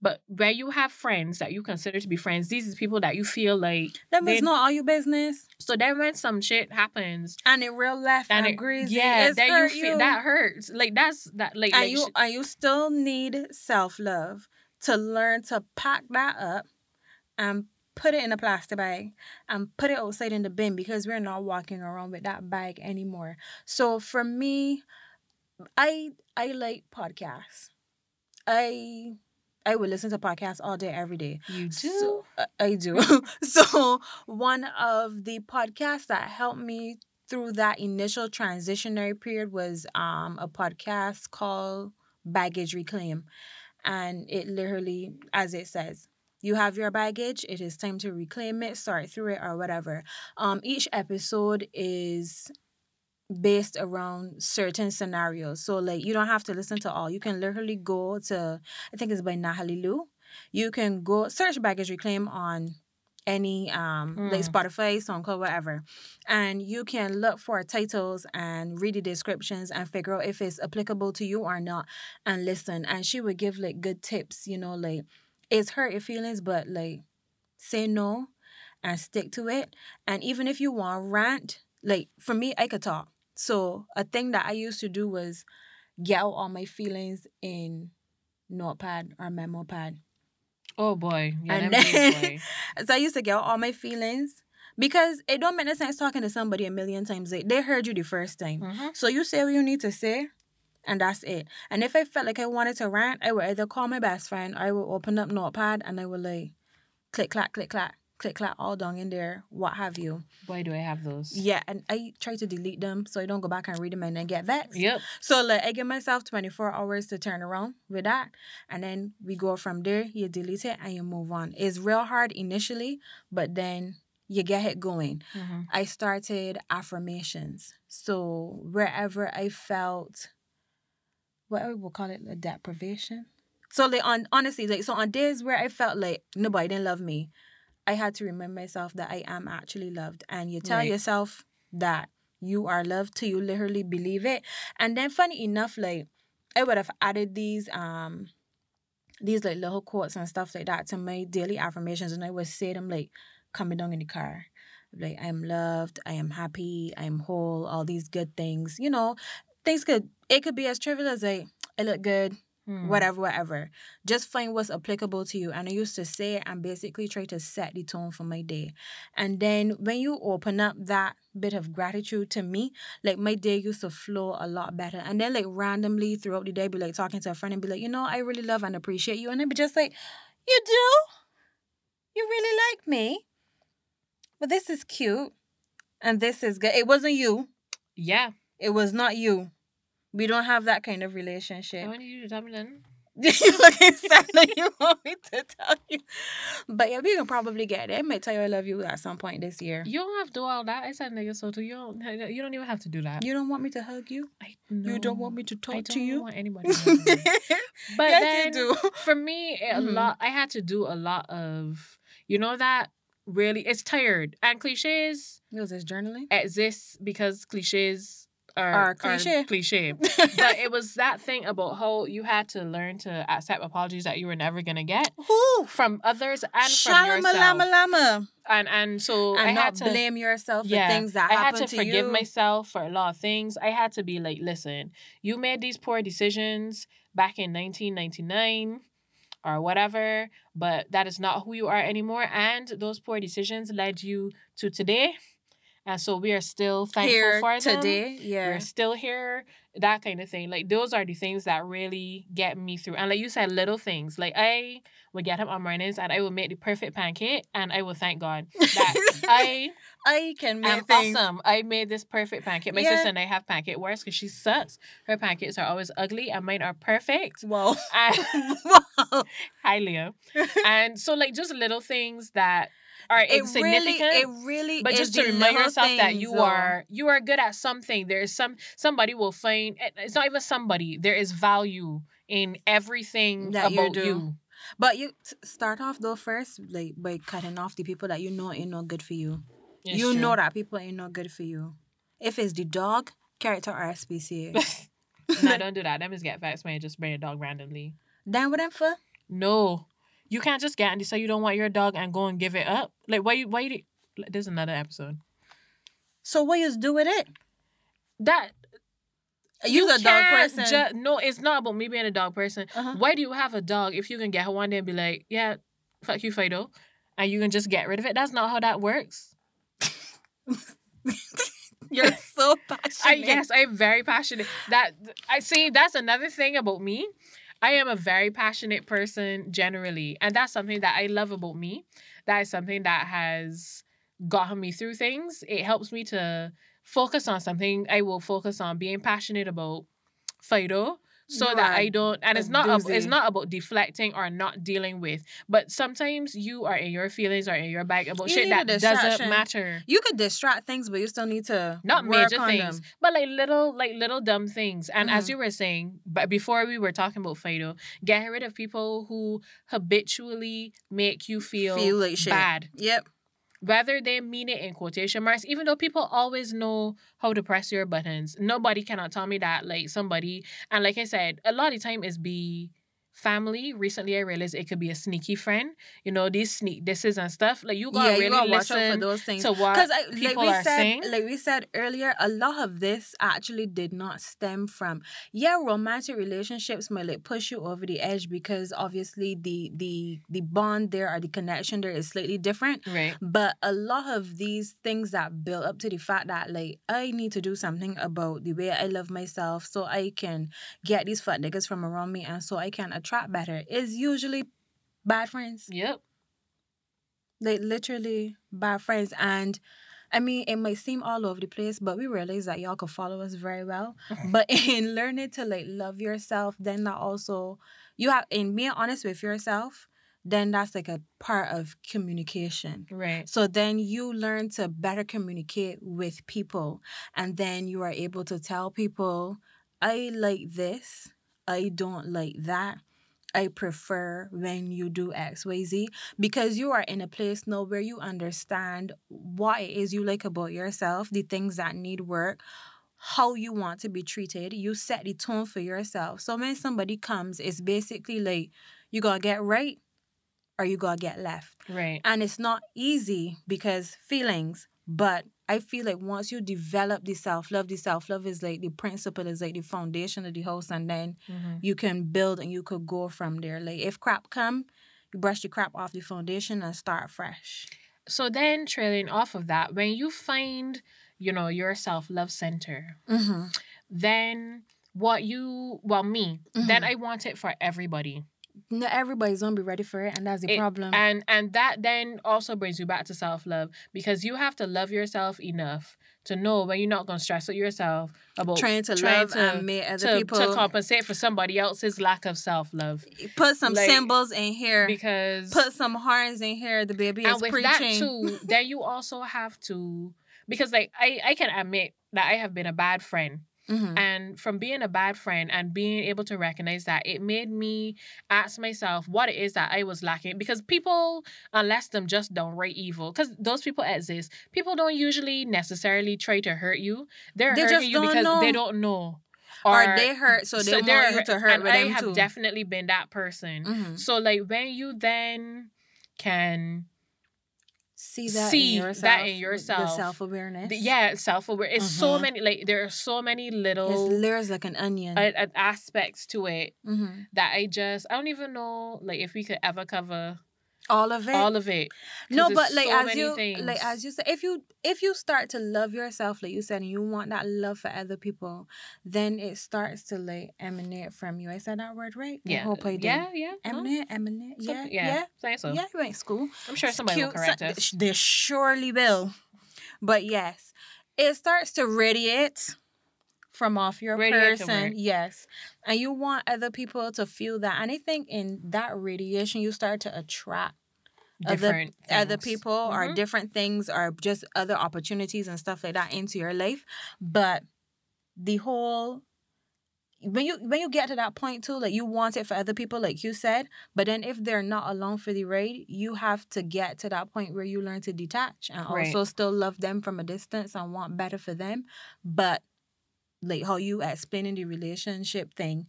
But where you have friends that you consider to be friends, these are people that you feel like That they- is not all your business. So then when some shit happens, And it real left and, and it, greasy. yeah, that you feel that hurts. Like that's that like, and like you sh- and you still need self love to learn to pack that up and put it in a plastic bag and put it outside in the bin because we're not walking around with that bag anymore. So for me, I I like podcasts. I I would listen to podcasts all day, every day. you do. So, uh, I do. so one of the podcasts that helped me through that initial transitionary period was um a podcast called Baggage Reclaim. And it literally, as it says, you have your baggage, it is time to reclaim it, sort through it, or whatever. Um, each episode is based around certain scenarios. So like you don't have to listen to all. You can literally go to I think it's by Natalie Lue. You can go search baggage reclaim on any um like Mm. Spotify, SoundCloud, whatever. And you can look for titles and read the descriptions and figure out if it's applicable to you or not and listen. And she would give like good tips, you know, like it's hurt your feelings, but like say no and stick to it. And even if you want to rant, like for me, I could talk. So a thing that I used to do was get out all my feelings in notepad or memo pad. Oh boy. Yeah, And then- boy. So I used to get out all my feelings because it don't make no sense talking to somebody a million times. They, they heard you the first time. Mhm. So you say what you need to say, and that's it. And if I felt like I wanted to rant, I would either call my best friend, or I would open up Notepad, and I would like click clack, click clack, click clack, all down in there, what have you. Why do I have those? Yeah, and I try to delete them so I don't go back and read them and then get vexed. Yep. So like I give myself 24 hours to turn around with that. And then we go from there, you delete it and you move on. It's real hard initially, but then you get it going. hmm I started affirmations. So wherever I felt what we'll call it a deprivation. So like on honestly, like so on days where I felt like nobody didn't love me, I had to remind myself that I am actually loved. And you tell Right. yourself that you are loved till you literally believe it. And then funny enough, like I would have added these um these like little quotes and stuff like that to my daily affirmations and I would say them like coming down in the car. Like I am loved, I am happy, I am whole, all these good things. You know, things could it could be as trivial as like it look good, Hmm. whatever, whatever. Just find what's applicable to you. And I used to say it and basically try to set the tone for my day. And then when you open up that bit of gratitude to me, like my day used to flow a lot better. And then like randomly throughout the day, be like talking to a friend and be like, you know, I really love and appreciate you. And I'd be just like, you do? You really like me? But this is cute. And this is good. It wasn't you. Yeah. It was not you. We don't have that kind of relationship. I want you to tell me then. you looking sad like you want me to tell you. But yeah, we can probably get it. I might tell you I love you at some point this year. You don't have to do all that. I said nigga so too. You don't. You don't even have to do that. You don't want me to hug you? I know. You don't want me to talk to you. I don't want anybody. to hug me. But yes, then for me, a Mhm. lot. I had to do a lot of. You know that really it's tired and cliches Was this journaling? Exists because cliches are, Are cliche. cliche. but it was that thing about how you had to learn to accept apologies that you were never gonna get Who? from others and from yourself. Shalamalama. And and so I And had not to blame yourself yeah, for things that I had to to, forgive you. myself for a lot of things. I had to be like, listen, you made these poor decisions back in 1999 or whatever, but that is not who you are anymore. And those poor decisions led you to today. And so we are still thankful Here for them. today. Yeah. We're still here, that kind of thing. Like those are the things that really get me through. And like you said, little things. Like I would get up on mornings and I would make the perfect pancake and I would thank God that I I can make am things. awesome. I made this perfect pancake. My Yeah. sister and I have pancake wars because she sucks. Her pancakes are always ugly and mine are perfect. Whoa. And Whoa. hi Leah. And so like just little things that are It really, insignificant. it really but is just to remind yourself that you though. are you are good at something. There's some somebody will find eh, it's not even somebody. There is value in everything That you about do. you. But you start off though first, like by cutting off the people that you know ain't no good for you. It's you true. know that people ain't no good for you. If it's the dog, character or SPCA. no, don't do that. Them is get facts when you just bring a dog randomly. Then what them for? No, you can't just get and say you don't want your dog and go and give it up. Like why you why you? There's another episode So what you do with it? that You a dog person. ju- no, it's not about me being a dog person. uh-huh. Why do you have a dog if you can get her one day and be like, yeah, fuck you, Fido, and you can just get rid of it? That's not how that works. You're so passionate. I yes, I'm very passionate. That I see. That's another thing about me. I am a very passionate person generally, and that's something that I love about me. That is something that has gotten me through things. It helps me to focus on something. I will focus on being passionate about Fido. So You that I don't, and it's not ab- it's not about deflecting or not dealing with, but sometimes you are in your feelings or in your bag about You shit that doesn't matter. You could distract things, but you still need to not work major on things, them. but like little, like little dumb things. And as Mhm. you were saying, but before we were talking about Fido, get rid of people who habitually make you feel, Feel like shit. bad, Yep. Whether they mean it in quotation marks. Even though people always know how to press your buttons, nobody cannot tell me that like somebody. And like I said, a lot of time is be family, recently I realized it could be a sneaky friend. You know, these sneak disses and stuff. Like you gotta yeah, really you gotta watch out for those things. to what Because like people we are said, saying. like we said earlier, a lot of this actually did not stem from yeah, romantic relationships might like push you over the edge because obviously the the the bond there or the connection there is slightly different. Right. But a lot of these things that build up to the fact that like I need to do something about the way I love myself so I can get these fat niggas from around me and so I can attract better is usually bad friends. Yep. Like literally bad friends. And I mean it might seem all over the place, but we realize that y'all can follow us very well. but in learning to like love yourself, then that also you have in being honest with yourself, then that's like a part of communication. Right. So then you learn to better communicate with people. And then you are able to tell people, I like this, I don't like that. I prefer when you do XYZ because you are in a place now where you understand what it is you like about yourself, the things that need work, how you want to be treated. You set the tone for yourself. So when somebody comes, it's basically like you gotta get right or you gotta get left. Right. And it's not easy because feelings, but I feel like once you develop the self love, the self love is like the principle, is like the foundation of the house, and then Mhm. you can build and you could go from there. Like if crap come, you brush the crap off the foundation and start fresh. So then trailing off of that, when you find, you know, your self love center, Mm-hmm. then what you well me, then Mhm. I want it for everybody. Not everybody's gonna be ready for it, and that's the It- problem. And and that then also brings you back to self love because you have to love yourself enough to know when you're not gonna stress out yourself about trying to trying love to- and make other to, people to compensate for somebody else's lack of self love. put some like, symbols in here, Because put some horns in here. The baby is and with preaching. that too, then you also have to because like I, I can admit that I have been a bad friend. Mhm. And from being a bad friend and being able to recognize that, it made me ask myself what it is that I was lacking. Because people, unless them just downright evil, because those people exist, people don't usually necessarily try to hurt you. They're They hurting you don't because know. they don't know. or, they hurt, so they so want they're you to hurt- and with I have too. definitely been that person. Mhm. So like when you then can see that see in that yourself, the self awareness. yeah, self aware. It's so Mhm. many like there are so many little layers like an onion. uh, uh, aspects to it hmm that I just I don't even know like if we could ever cover All of it. all of it no, but like so as you things. like as you said, if you if you start to love yourself, like you said, and you want that love for other people, then it starts to like emanate from you. I said that word right? Yeah, I did. yeah, yeah? Emanate, emanate. Yeah, Some- yeah, Say so. yeah. You went to school. I'm sure somebody will Cute. correct So- us. They surely will. But yes, it starts to radiate from off your Radiate person. where? Yes. And you want other people to feel that. And I think in that radiation, you start to attract other- Different other things. people or Mhm. different things or just other opportunities and stuff like that into your life. But the whole when you when you get to that point too, like you want it for other people, like you said, but then if they're not along for the ride, you have to get to that point where you learn to detach and Right. also still love them from a distance and want better for them. But like how you explaining the relationship thing,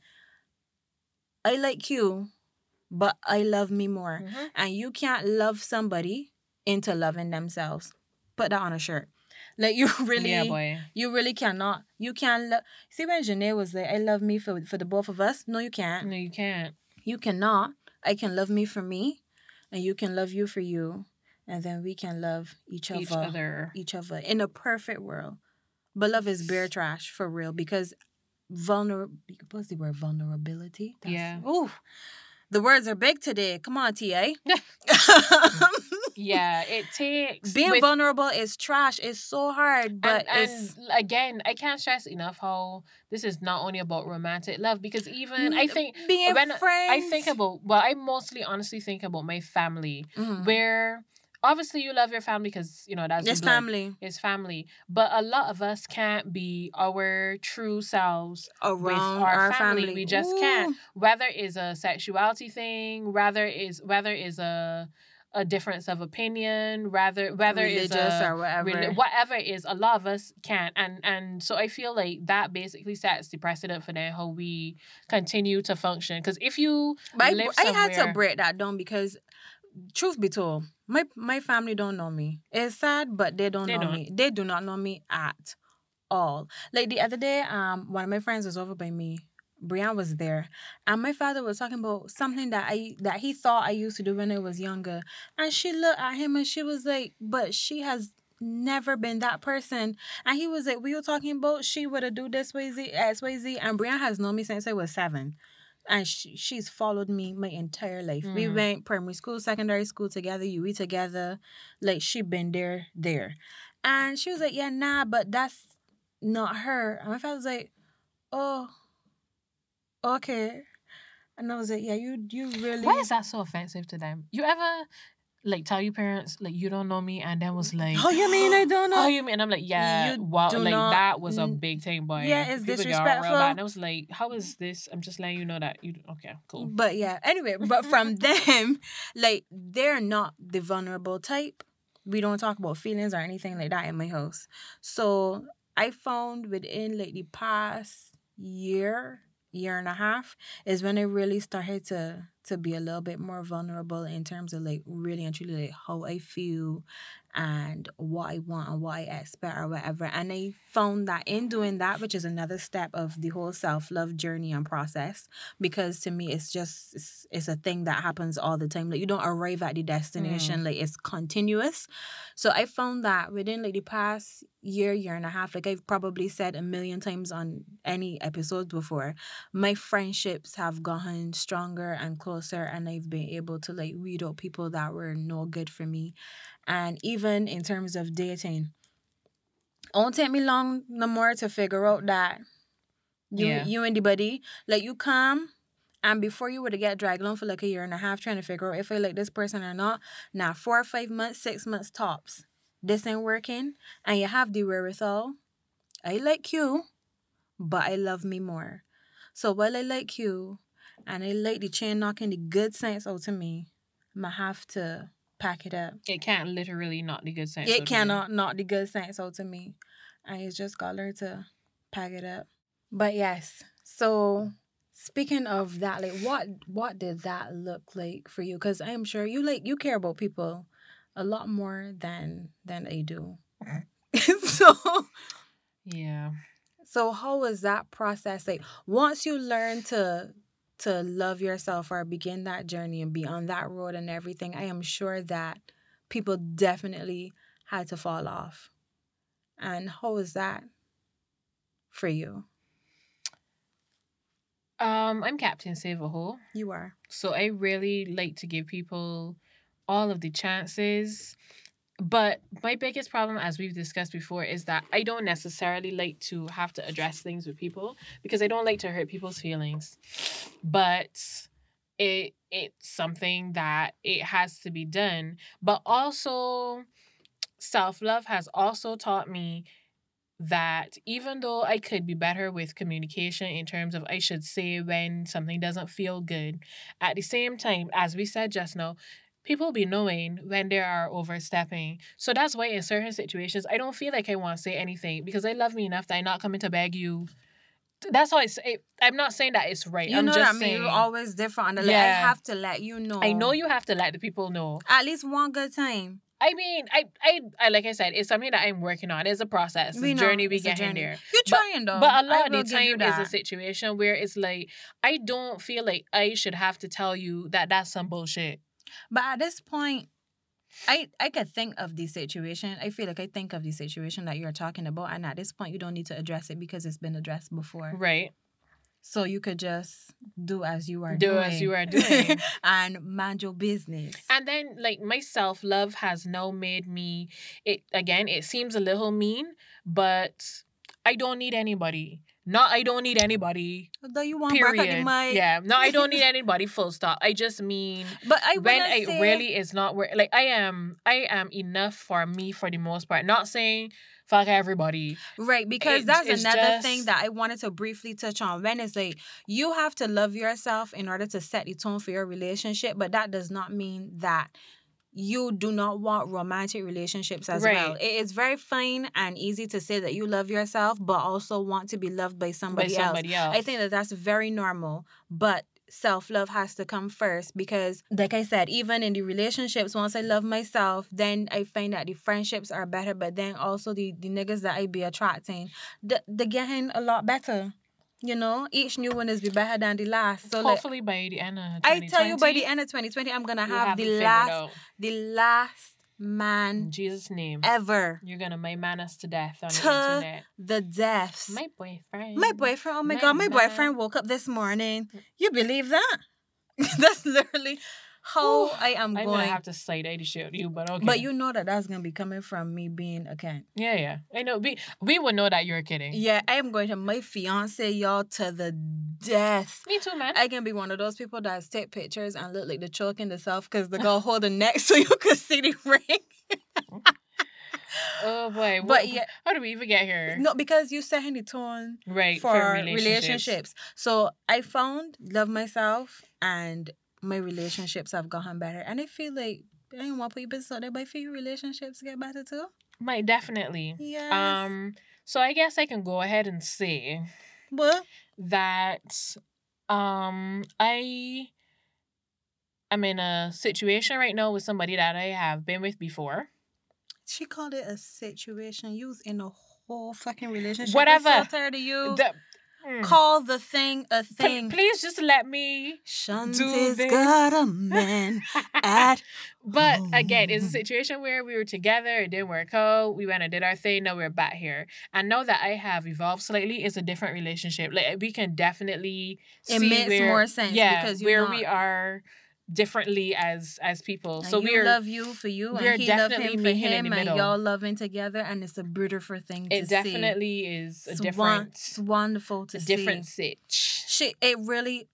I like you, but I love me more Mhm. and you can't love somebody into loving themselves. Put that on a shirt. Like you really, Yeah, boy. you really cannot. You can't love. See when Janae was like, "I love me for for the both of us." No, you can't. No, you can't. You cannot. I can love me for me, and you can love you for you, and then we can love each, Each other. each other in a perfect world. But love is bear trash for real because vulnerable. What's the word? Vulnerability. Yeah. Ooh, the words are big today. Come on, TA. Yeah, it takes Being with- vulnerable is trash. It's so hard, but and, it's and again, I can't stress enough how this is not only about romantic love because even I think being when friends. I think about well, I mostly honestly think about my family Mhm. where obviously you love your family because you know that's your it's blood. family It's family, but a lot of us can't be our true selves around our our, family. family. We just can't. whether is a sexuality thing, whether is whether is a a difference of opinion, rather whether it's religious a, or whatever. reli- whatever it is, a lot of us can't. And and so I feel like that basically sets the precedent for then how we continue to function. Because if you But I, I had to break that down because, truth be told, my my family don't know me. It's sad, but they don't They know don't. me. They do not know me at all. Like the other day, um, one of my friends was over by me. Brian was there, and my father was talking about something that I that he thought I used to do when I was younger, and she looked at him and she was like, "But she has." Never been that person, and he was like, "We were talking about she would have do this way Z, X way Z," and Brian has known me since I was seven and she, she's followed me my entire life. We Mhm. went primary school, secondary school together, UE together. Like she been there, there. And she was like, Yeah, nah, but that's not her. And my father was like, Oh, okay. And I was like, Yeah, you you really why is that so offensive to them? You ever like tell your parents like you don't know me and then was like Oh, you mean I don't know? Oh, you mean? I'm like, yeah, You wow, like not that was a big thing, boy. Yeah, it's People get all real disrespectful. And I was like, how is this? I'm just letting you know that you. Okay, cool. But yeah, anyway, but from them, like they're not the vulnerable type. We don't talk about feelings or anything like that in my house. So I found within like the past year, year and a half, is when I really started to to be a little bit more vulnerable in terms of like really and truly like how I feel and what I want and what I expect or whatever. And I found that in doing that, which is another step of the whole self love journey and process, because to me it's just it's, it's a thing that happens all the time. Like you don't arrive at the destination mm. like it's continuous. So i found that within like the past year year and a half like i've probably said a million times on any episodes before my friendships have gotten stronger and closer and i've been able to like weed out people that were no good for me and even in terms of dating it won't take me long no more to figure out that you Yeah. you and the buddy like you come and before you were to get dragged along for like a year and a half trying to figure out if I like this person or not, now four or five months, six months tops, this ain't working, and you have the wherewithal. I like you, but I love me more. So while I like you, and I like the chain knocking the good sense out of me, I'ma have to pack it up. It can't literally not the good sense. It cannot knock the good sense out of me. And it's just got to learn to pack it up. But yes, so speaking of that, like what what did that look like for you? Because I'm sure you like you care about people a lot more than than I do. so Yeah. so how was that process like once you learn to to love yourself or begin that journey and be on that road and everything, I am sure that people definitely had to fall off. And how was that for you? Um, I'm Captain Save a Hole. You are. So I really like to give people all of the chances. But my biggest problem, as we've discussed before, is that I don't necessarily like to have to address things with people because I don't like to hurt people's feelings. But it it's something that it has to be done. But also self-love has also taught me that even though I could be better with communication in terms of I should say when something doesn't feel good, at the same time, as we said just now, people be knowing when they are overstepping. So that's why in certain situations I don't feel like I want to say anything because I love me enough that I'm not coming to beg you. That's how it's. It, I'm not saying that it's right. You I'm know just that I mean saying. you're always different. And like, I have to let you know. I know you have to let the people know. At least one good time. I mean, I, I, I, like I said, it's something that I'm working on. It's a process. We know, journey we get in there. You're But- trying though. But a lot of the time is a situation where it's like I don't feel like I should have to tell you that that's some bullshit. But at this point, I I could think of the situation. I feel like I think of the situation that you're talking about, and at this point, you don't need to address it because it's been addressed before. Right. So you could just do as you are Do doing. as you are doing. and mind your business. And then like my self love has now made me it again, it seems a little mean, but I don't need anybody. Not I don't need anybody. Though you want back at the Period. mic. Yeah. No, I don't need anybody full stop. I just mean But I when it say, really is not where like I am I am enough for me for the most part. Not saying fuck everybody. Right, because It's- that's another thing that I wanted to briefly touch on. When it's like you have to love yourself in order to set the tone for your relationship, but that does not mean that you do not want romantic relationships as Right. well. It is very fine and easy to say that you love yourself, but also want to be loved by by somebody, else. else. I think that that's very normal, but self love has to come first because, like I said, even in the relationships, once I love myself, then I find that the friendships are better, but then also the, the niggas that I be attracting, the, they're getting a lot better. You know, each new one is be better than the last. So, like, Hopefully by the end of I tell you, by the end of 2020, I'm gonna you have, the last, the last In man Jesus' name. ever, You're gonna my man us to death on the To internet. the deaths. My boyfriend. My boyfriend, oh my, My god, my man. boyfriend woke up this morning. You believe that? that's literally how Whew. I am I'm going. gonna have to slide the shit you, but okay. But you know that that's gonna be coming from me being a Kent. Yeah, yeah. I know. We we would know that you're kidding. Yeah, I am going to my fiance, y'all, to the death. Me too, man. I can be one of those people that take pictures and look like the choke in the self because the girl hold the neck so you can see the ring. oh boy. But What- yeah, How do we even get here? no, because you setting the tone Right. for, For, relationships. relationships. So I found love myself and my relationships have gotten better. And I feel like I don't want people so there, but I feel your relationships get better too. Might definitely. Yes. Um. So I guess I can go ahead and say Well, that um I I'm in a situation right now with somebody that I have been with before. she called it a situation. You was in a whole fucking relationship. Whatever. Tired of you. The- Mm. Call the thing a thing. please just let me Shanti's this. got a man at But again, it's a situation where we were together, it didn't work out. We went and did our thing. Now we're back here, I know that I have evolved slightly, it's a different relationship. Like we can definitely It see makes where, more sense yeah, because where not- we are differently as as people. And so we're love you for you, we're and he love definitely him for him, and middle. y'all loving together, and it's a beautiful thing to it see. definitely is a It's different it's wonderful to a see. different sitch. She, it really.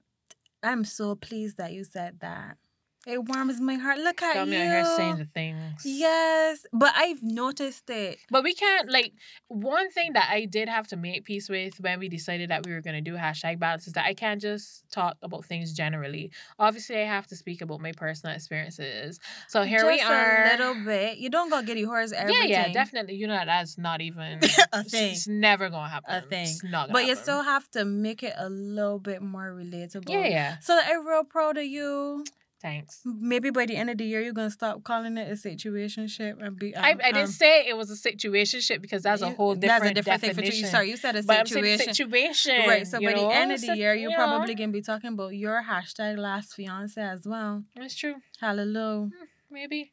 I'm so pleased that you said that. It warms my heart. Look at Got me you. out here saying the things. Yes, but I've noticed it. But we can't like one thing that I did have to make peace with when we decided that we were gonna do hashtag balance is that I can't just talk about things generally. Obviously, I have to speak about my personal experiences. So here we Just are. A little bit. You don't gotta get the horse everything. yeah, yeah, definitely. You know that's not even A thing. It's never gonna happen. A thing. It's not But you still have to make it a little bit more relatable. yeah, yeah. So I'm real proud of you. Thanks. Maybe by the end of the year, you're gonna stop calling it a situationship and be. I, um, I didn't um, say it was a situationship because that's a whole different, That's a different definition. thing for you. Sorry, you said a but I'm situation. situation. Right. So by the end of the year, you're you know, probably gonna be talking about your hashtag last fiance as well. That's true. Hallelujah. Maybe.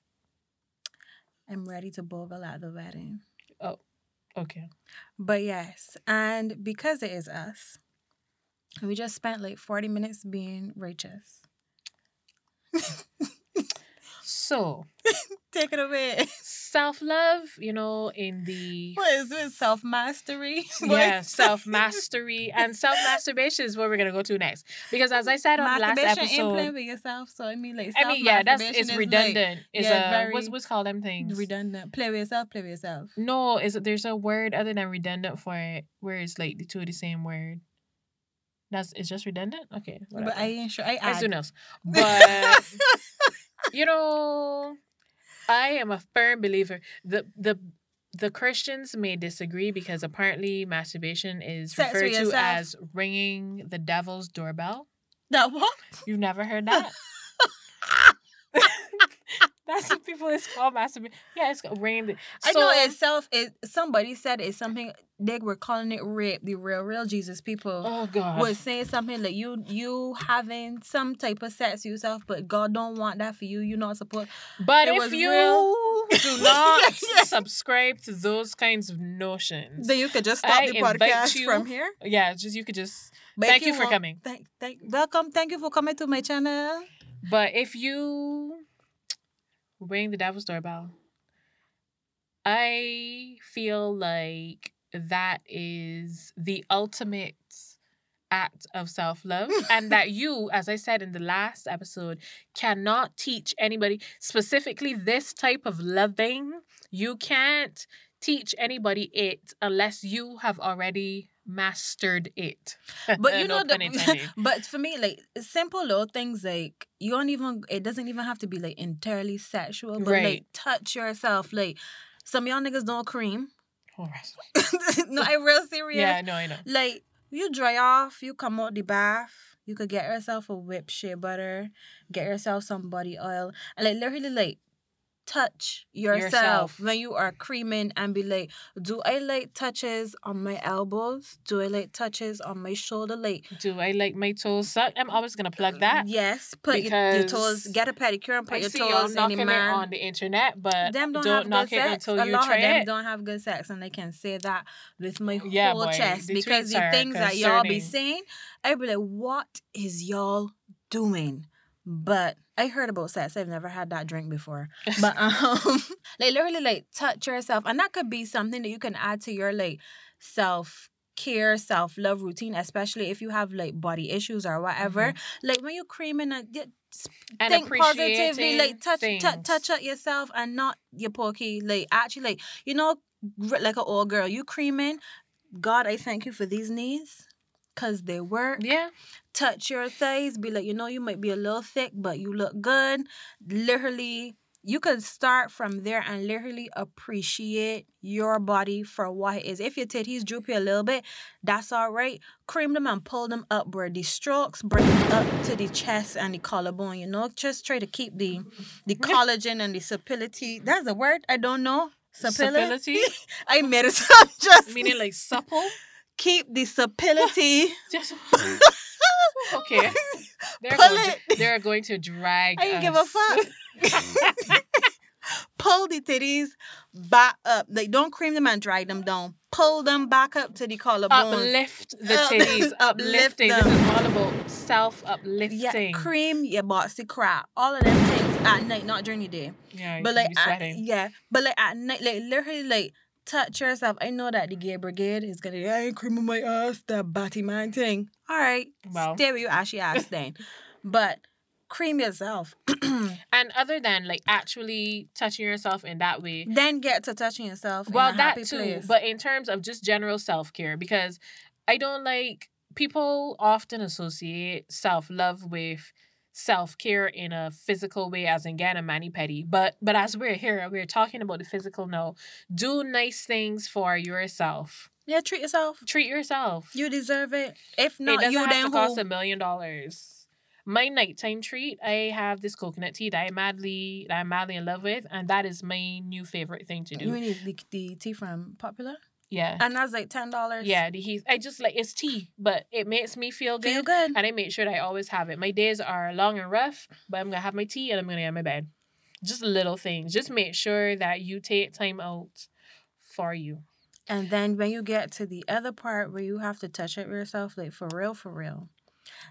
I'm ready to bogle at the wedding. Oh, okay. But yes, and because it is us, we just spent like 40 minutes being righteous. So Take it away. self love, you know, in the What is this? Self mastery? yeah self mastery and self masturbation is what we're gonna go to next because as I said on the last Masturbation episode. implant with yourself. So I mean, like, I mean, yeah, that's it's is, redundant. it's yeah, a very what's what's called them things. redundant. Play with yourself. Play with yourself. no, is there's a word other than redundant for it where it's like the two of the same word. That's it's just redundant. Okay, But. I ain't sure. I I add. do else, but you know, I am a firm believer. The the the Christians may disagree because apparently masturbation is Sex referred to as ringing the devil's doorbell. that what? You've never heard that? That's what people is called masturbation. Yeah, it's ringing. The, I so, know itself. It somebody said it's something they were calling it rape. The real, real Jesus people. Oh God. was saying something like you you having some type of sex yourself, but God don't want that for you. You're not supposed. But it if you real. do not subscribe to those kinds of notions, Then you could just stop I the podcast you- from here. yeah, just you could just. But Thank if you for want- coming. Thank, thank, welcome. Thank you for coming to my channel. But if you ring the devil's doorbell, I feel like that is the ultimate act of self love, and that you, as I said in the last episode, cannot teach anybody, specifically this type of loving. You can't teach anybody it unless you have already mastered it. But you No know the, but for me, like simple little things like you don't even it doesn't even have to be like entirely sexual, but like touch yourself. Like some y'all niggas don't cream. Oh, right. no, I real serious. yeah, I know, I know. Like you dry off, you come out the bath, you could get yourself a whipped shea butter, get yourself some body oil, and like literally like touch yourself, Yourself. when you are creaming and be like, do I like touches on my elbows? Do I like touches on my shoulder? Like Do I like my toes sucked? I'm always gonna plug uh, that. yes, put your, your toes, get a pedicure and put I your see y'all toes in knocking the it man. on the internet, but them don't, don't, have knock it sex. until a you lot try of them it. don't have good sex, and they can say that with my Yeah, whole boy, chest the because the things that y'all be saying, I be like, what is y'all doing? But I heard about sex. I've never had that drink before. But um, like literally, like touch yourself, and that could be something that you can add to your like self care, self love routine, especially if you have like body issues or whatever. Like when you creaming and and think positively, like touch things. touch touch up yourself and not your pokey. Like actually, like you know, like an old girl, you creaming. God, I thank you for these knees. Cause they work. Yeah, Touch your thighs. Be like, you know, you might be a little thick, but you look good. Literally, you could start from there and literally appreciate your body for what it is. If your titties droopy a little bit, that's all right. Cream them and pull them up where the strokes bring it up to the chest and the collarbone. You know, just try to keep the the collagen and the supility. That's a word I don't know. Supility. Supility? I made it up just meaning like supple. Keep the supility. Just okay. They're Pull going, it. to, they're going to drag. I didn't give a fuck. Pull the titties back up. Like don't cream them and dry them down. Pull them back up to the collarbone. Uplift the titties. uplift Uplifting. This is all about self uplifting. Yeah, cream your boxy crap. All of them things at night, not during the day. Yeah, But like, at, yeah, but like at night, like literally, like touch yourself. I know that the gay brigade is gonna. I ain't creaming my ass. That batty man thing. All right, Well. stay with you, ashy ass thing. But cream yourself. And other than like actually touching yourself in that way, then get to touching yourself. well, that too. place. But in terms of just general self care, because I don't like people often associate self love with self care in a physical way, as in getting a mani pedi. But but as we're here, we're talking about the physical now. Do nice things for yourself. yeah, treat yourself. Treat yourself. You deserve it. If it not, doesn't you have then to cost a million dollars. My nighttime treat, I have this coconut tea that I madly that I'm madly in love with, and that is my new favorite thing to do. You mean the, the tea from Popular? Yeah. And that's like ten dollars. Yeah, the heat. I just like it's tea, but it makes me feel good. feel good. And I make sure that I always have it. My days are long and rough, but I'm gonna have my tea and I'm gonna get my bed. Just little things. Just make sure that you take time out for you. And then when you get to the other part where you have to touch it yourself, like for real, for real,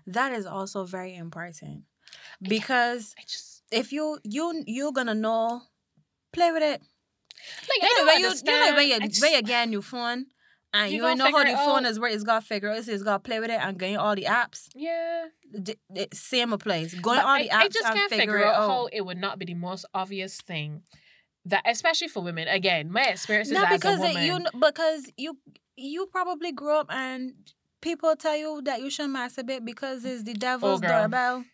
that is also very important because I just if you you you're gonna know, play with it. Like You I know when you you know when you just- you a new phone. And You you, know how the phone out. is where it's got to figure out. It's got to play with it and gain all the apps. yeah. D- eh, same place. Go in But all I, the apps I just can't figure, figure out out. how it would not be the most obvious thing that, especially for women. Again, my experiences No, as because woman. you because you you probably grew up and people tell you that you shouldn't masturbate because it's the oh, devil's Oh, doorbell.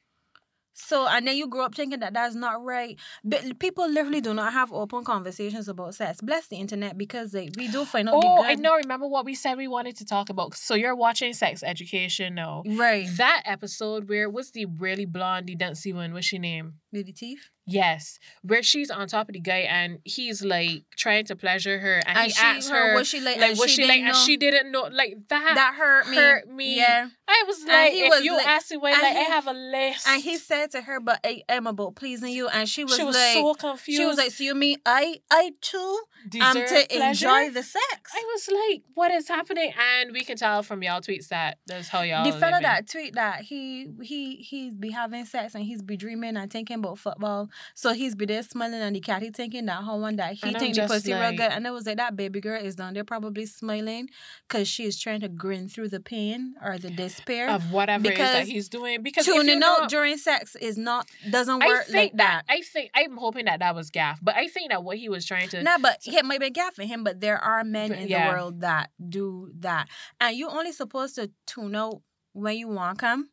So and then you grow up thinking that that's not right. But people literally do not have open conversations about sex. Bless the internet because like, we do find out. oh, I know. Remember what we said we wanted to talk about? So you're watching Sex Education now. Right. That episode where what's the really blonde, the dancey one? What's she name? Teeth. Yes, where she's on top of the guy and he's like trying to pleasure her, and, And he she, asks her, her, was she like, like, was she, like, didn't and she didn't know, like that. that hurt me. hurt me. Yeah. I was like, he if was you like- ask and like I he- have a list, And he said to her, "But I am about pleasing you," and she was, she was like, so confused. "She was like, so you mean I, I too am Deserve to pleasure? enjoy the sex?" I was like, what is happening? And we can tell from y'all tweets that that's how y'all. the fella living. that tweet that he he he's be having sex and he's be dreaming and thinking about football. So he's be there smiling and the cat he thinking that how one that he And think the pussy real good. And it was like that baby girl is down there probably smiling because she is trying to grin through the pain or the despair. of whatever it is that Because he's doing. Because Tuning you out know- during sex is not doesn't I work think like that. I think I'm hoping that that was gaff, but I think that what he was trying to. Nah, but it might be gaffing him, but there are men in yeah. the world that do that. And you only supposed to tune out when you want come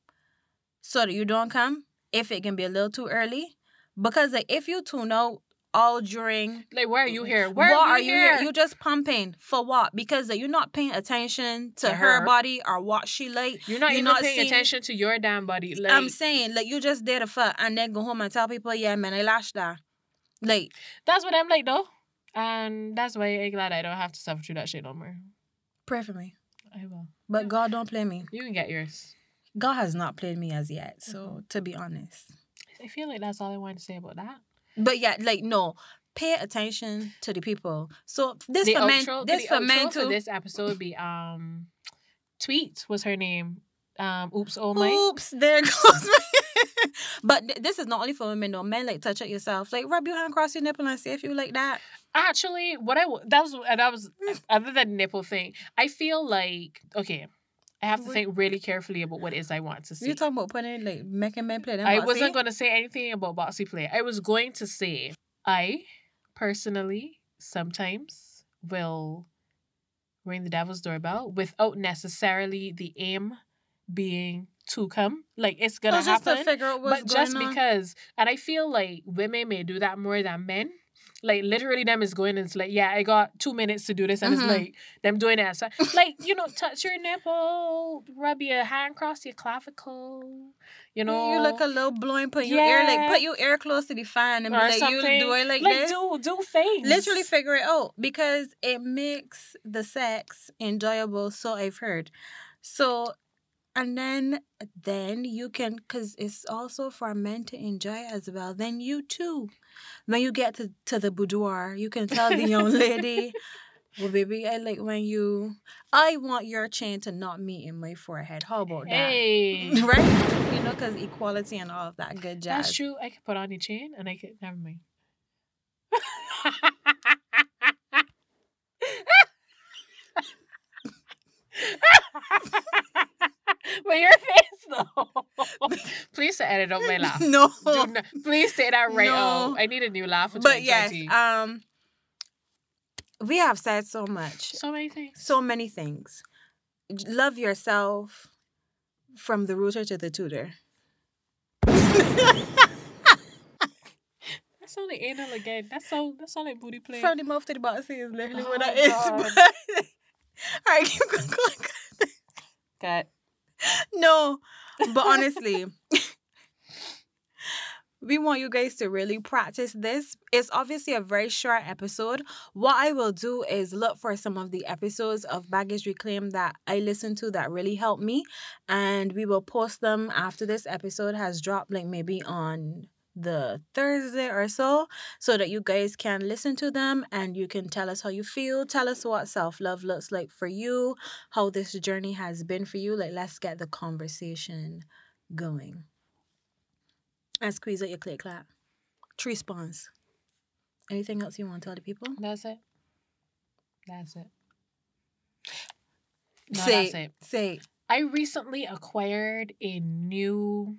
so that you don't come if it can be a little too early. Because like if you tune out all during like, why are you here? Why what are you, here? You just pumping for what? Because like, you're not paying attention to, To her. her. body or what she like. You're not you're even not paying seeing- attention to your damn body. Like, I'm saying like you just there to fuck and then go home and tell people, yeah, man, I lashed that. Like that's what I'm like, though. And that's why I'm glad I don't have to suffer through that shit no more. pray for me. I will. But God don't play me. You can get yours. God has not played me as yet. So Mm-hmm. to be honest. I feel like that's all I wanted to say about that. But yeah, like no, pay attention to the people. So this the for men, this for men too. this episode would be um, Tweet was her name. Um, oops, oh my. Oops, there goes. but th- this is not only for women though. Men like touch it yourself. Like rub your hand across your nipple and see if you like that. Actually, what I w- that was and that was other than nipple thing. I feel like okay, I have to What- think really carefully about what it is I want to see. You talking about putting like making men play? I boxy? wasn't going to say anything about boxy play. I was going to say I personally sometimes will ring the devil's doorbell without necessarily the aim being to come. Like it's gonna happen. to figure out what's but just on. because and i feel like women may do that more than men like literally them is going and it's like yeah i got two minutes to do this and Mhm. it's like them doing it so, like you know touch your nipple rub your hand across your clavicle you know you look a little blowing, put your ear like put your ear close to the fan and be or like, you something. do it like, like this. do do things literally figure it out because it makes the sex enjoyable so i've heard so and then then you can because it's also for men to enjoy as well then you too when you get to, to the boudoir you can tell the young lady well baby i like when you i want your chain to not meet in my forehead how about that? Hey. Right? You know because equality and all of that good jazz. that's true i could put on your chain and i could never mind but your face though. Please edit out my laugh. no not, please say that right No. out. I need a new laugh for but yes um we have said so much so many things. so many things love yourself from the rooter to the tutor That's only anal again. That's so that's all like booty play. from the mouth to the bottom is literally what Oh, that is all right keep going Cut. no but honestly we want you guys to really practice this it's obviously a very short episode what i will do is look for some of the episodes of baggage reclaim that i listened to that really helped me and we will post them after this episode has dropped like maybe on the thursday or so so that you guys can listen to them and you can tell us how you feel tell us what self-love looks like for you how this journey has been for you. Like, let's get the conversation going. And squeeze out your click clap. Tree spawns. Anything else you want to tell the people? That's it. That's it. No, say, that's it. say, I recently acquired a new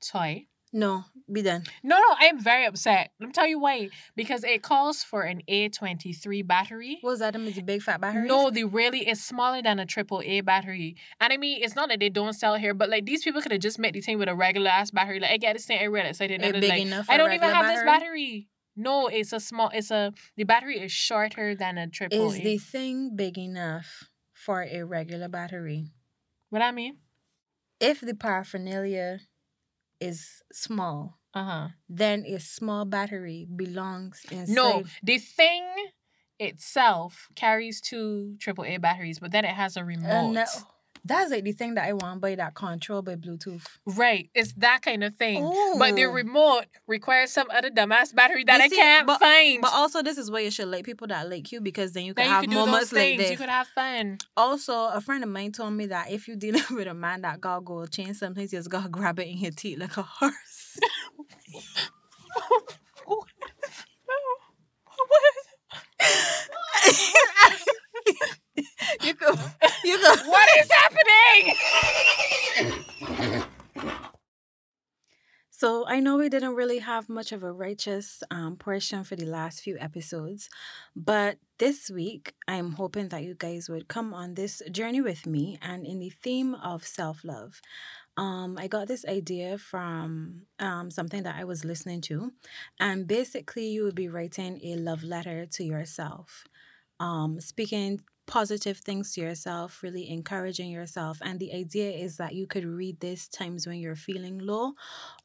toy. No, be done. No, no, I am very upset. Let me tell you why. Because it calls for an A23 battery. What was that? Them is the big fat battery? No, they really is smaller than a triple A battery. And I mean, it's not that they don't sell here, but like these people could have just made the thing with a regular ass battery. Like I get this thing, I real excited. It big like, enough I don't even have this battery. No, it's a small. It's a the battery is shorter than a triple Is A. the thing big enough for a regular battery? What I mean? If the paraphernalia is small, Uh huh. then a small battery belongs inside. No, the thing itself carries two triple A batteries, but then it has a remote. Uh, no. That's like the thing that I want by that control by Bluetooth. Right, it's that kind of thing. But the remote requires some other dumbass battery that You I see, can't but- find. But also, this is why you should like people that like you because then you can then you have those moments like this. you could have fun. Also, a friend of mine told me that if you're dealing with a man that got gold chain, sometimes you just gotta grab it in your teeth like a horse. you go. You go. what is happening? So I know we didn't really have much of a righteous um, portion for the last few episodes, but this week I'm hoping that you guys would come on this journey with me and in the theme of self love. Um, I got this idea from um, something that I was listening to, and basically, you would be writing a love letter to yourself, um, speaking positive things to yourself, really encouraging yourself. And the idea is that you could read this times when you're feeling low,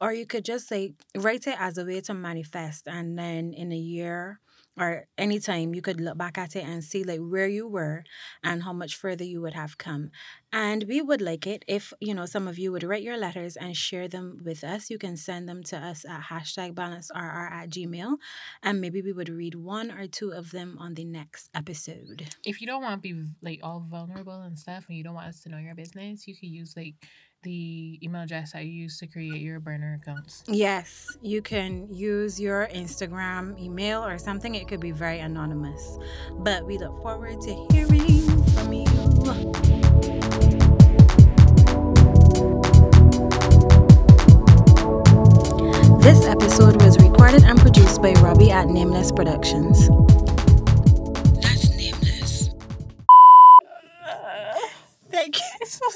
or you could just say, write it as a way to manifest. And then in a year or anytime, you could look back at it and see like where you were and how much further you would have come. And we would like it if, you know, some of you would write your letters and share them with us. You can send them to us at hashtag balancerr at gmail. And maybe we would read one or two of them on the next episode. If you don't want to be like all vulnerable and stuff, and you don't want us to know your business, you could use like the email address I use to create your burner accounts. Yes, you can use your Instagram email or something. It could be very anonymous. But we look forward to hearing from you. This episode was recorded and produced by Robbie at Nameless Productions. That's Nameless. Thank you. I'm so,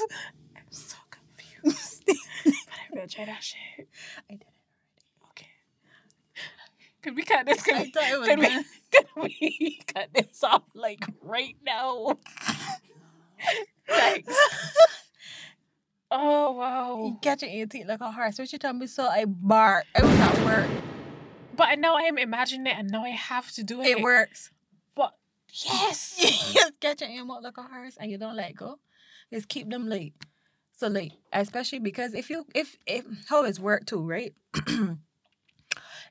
I'm so confused. but I'm gonna try that shit. I did it Okay. Could we cut this? Could I thought it was could we, could we cut this off like right now? Thanks. Oh wow. You catch your teeth like a horse. What you tell me? So I bark. I was at work. But now I am imagining it and now I have to do it. It works. But yes. just catch your aim out like a horse and you don't let go. Just keep them late. So late, especially because if you if if how it's work too, right?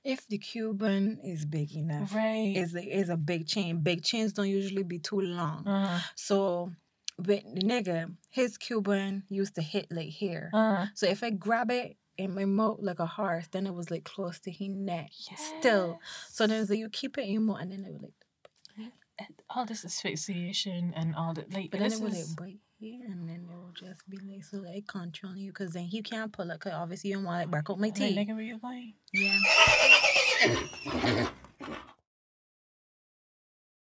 if the Cuban is big enough, right. is a, is a big chain. Big chains don't usually be too long. uh, So with the nigga, his Cuban used to hit like here. uh, So if I grab it in my mouth like a horse, then it was like close to his neck. Still. So then it's like you keep it in your mouth and then it would like And all this asphyxiation and all that. Like, but then this it would is, like bite and then it will just be like so like controlling you, cause then he can't pull it, cause obviously you don't want to like, up out my teeth. Nigga, you lying? Yeah.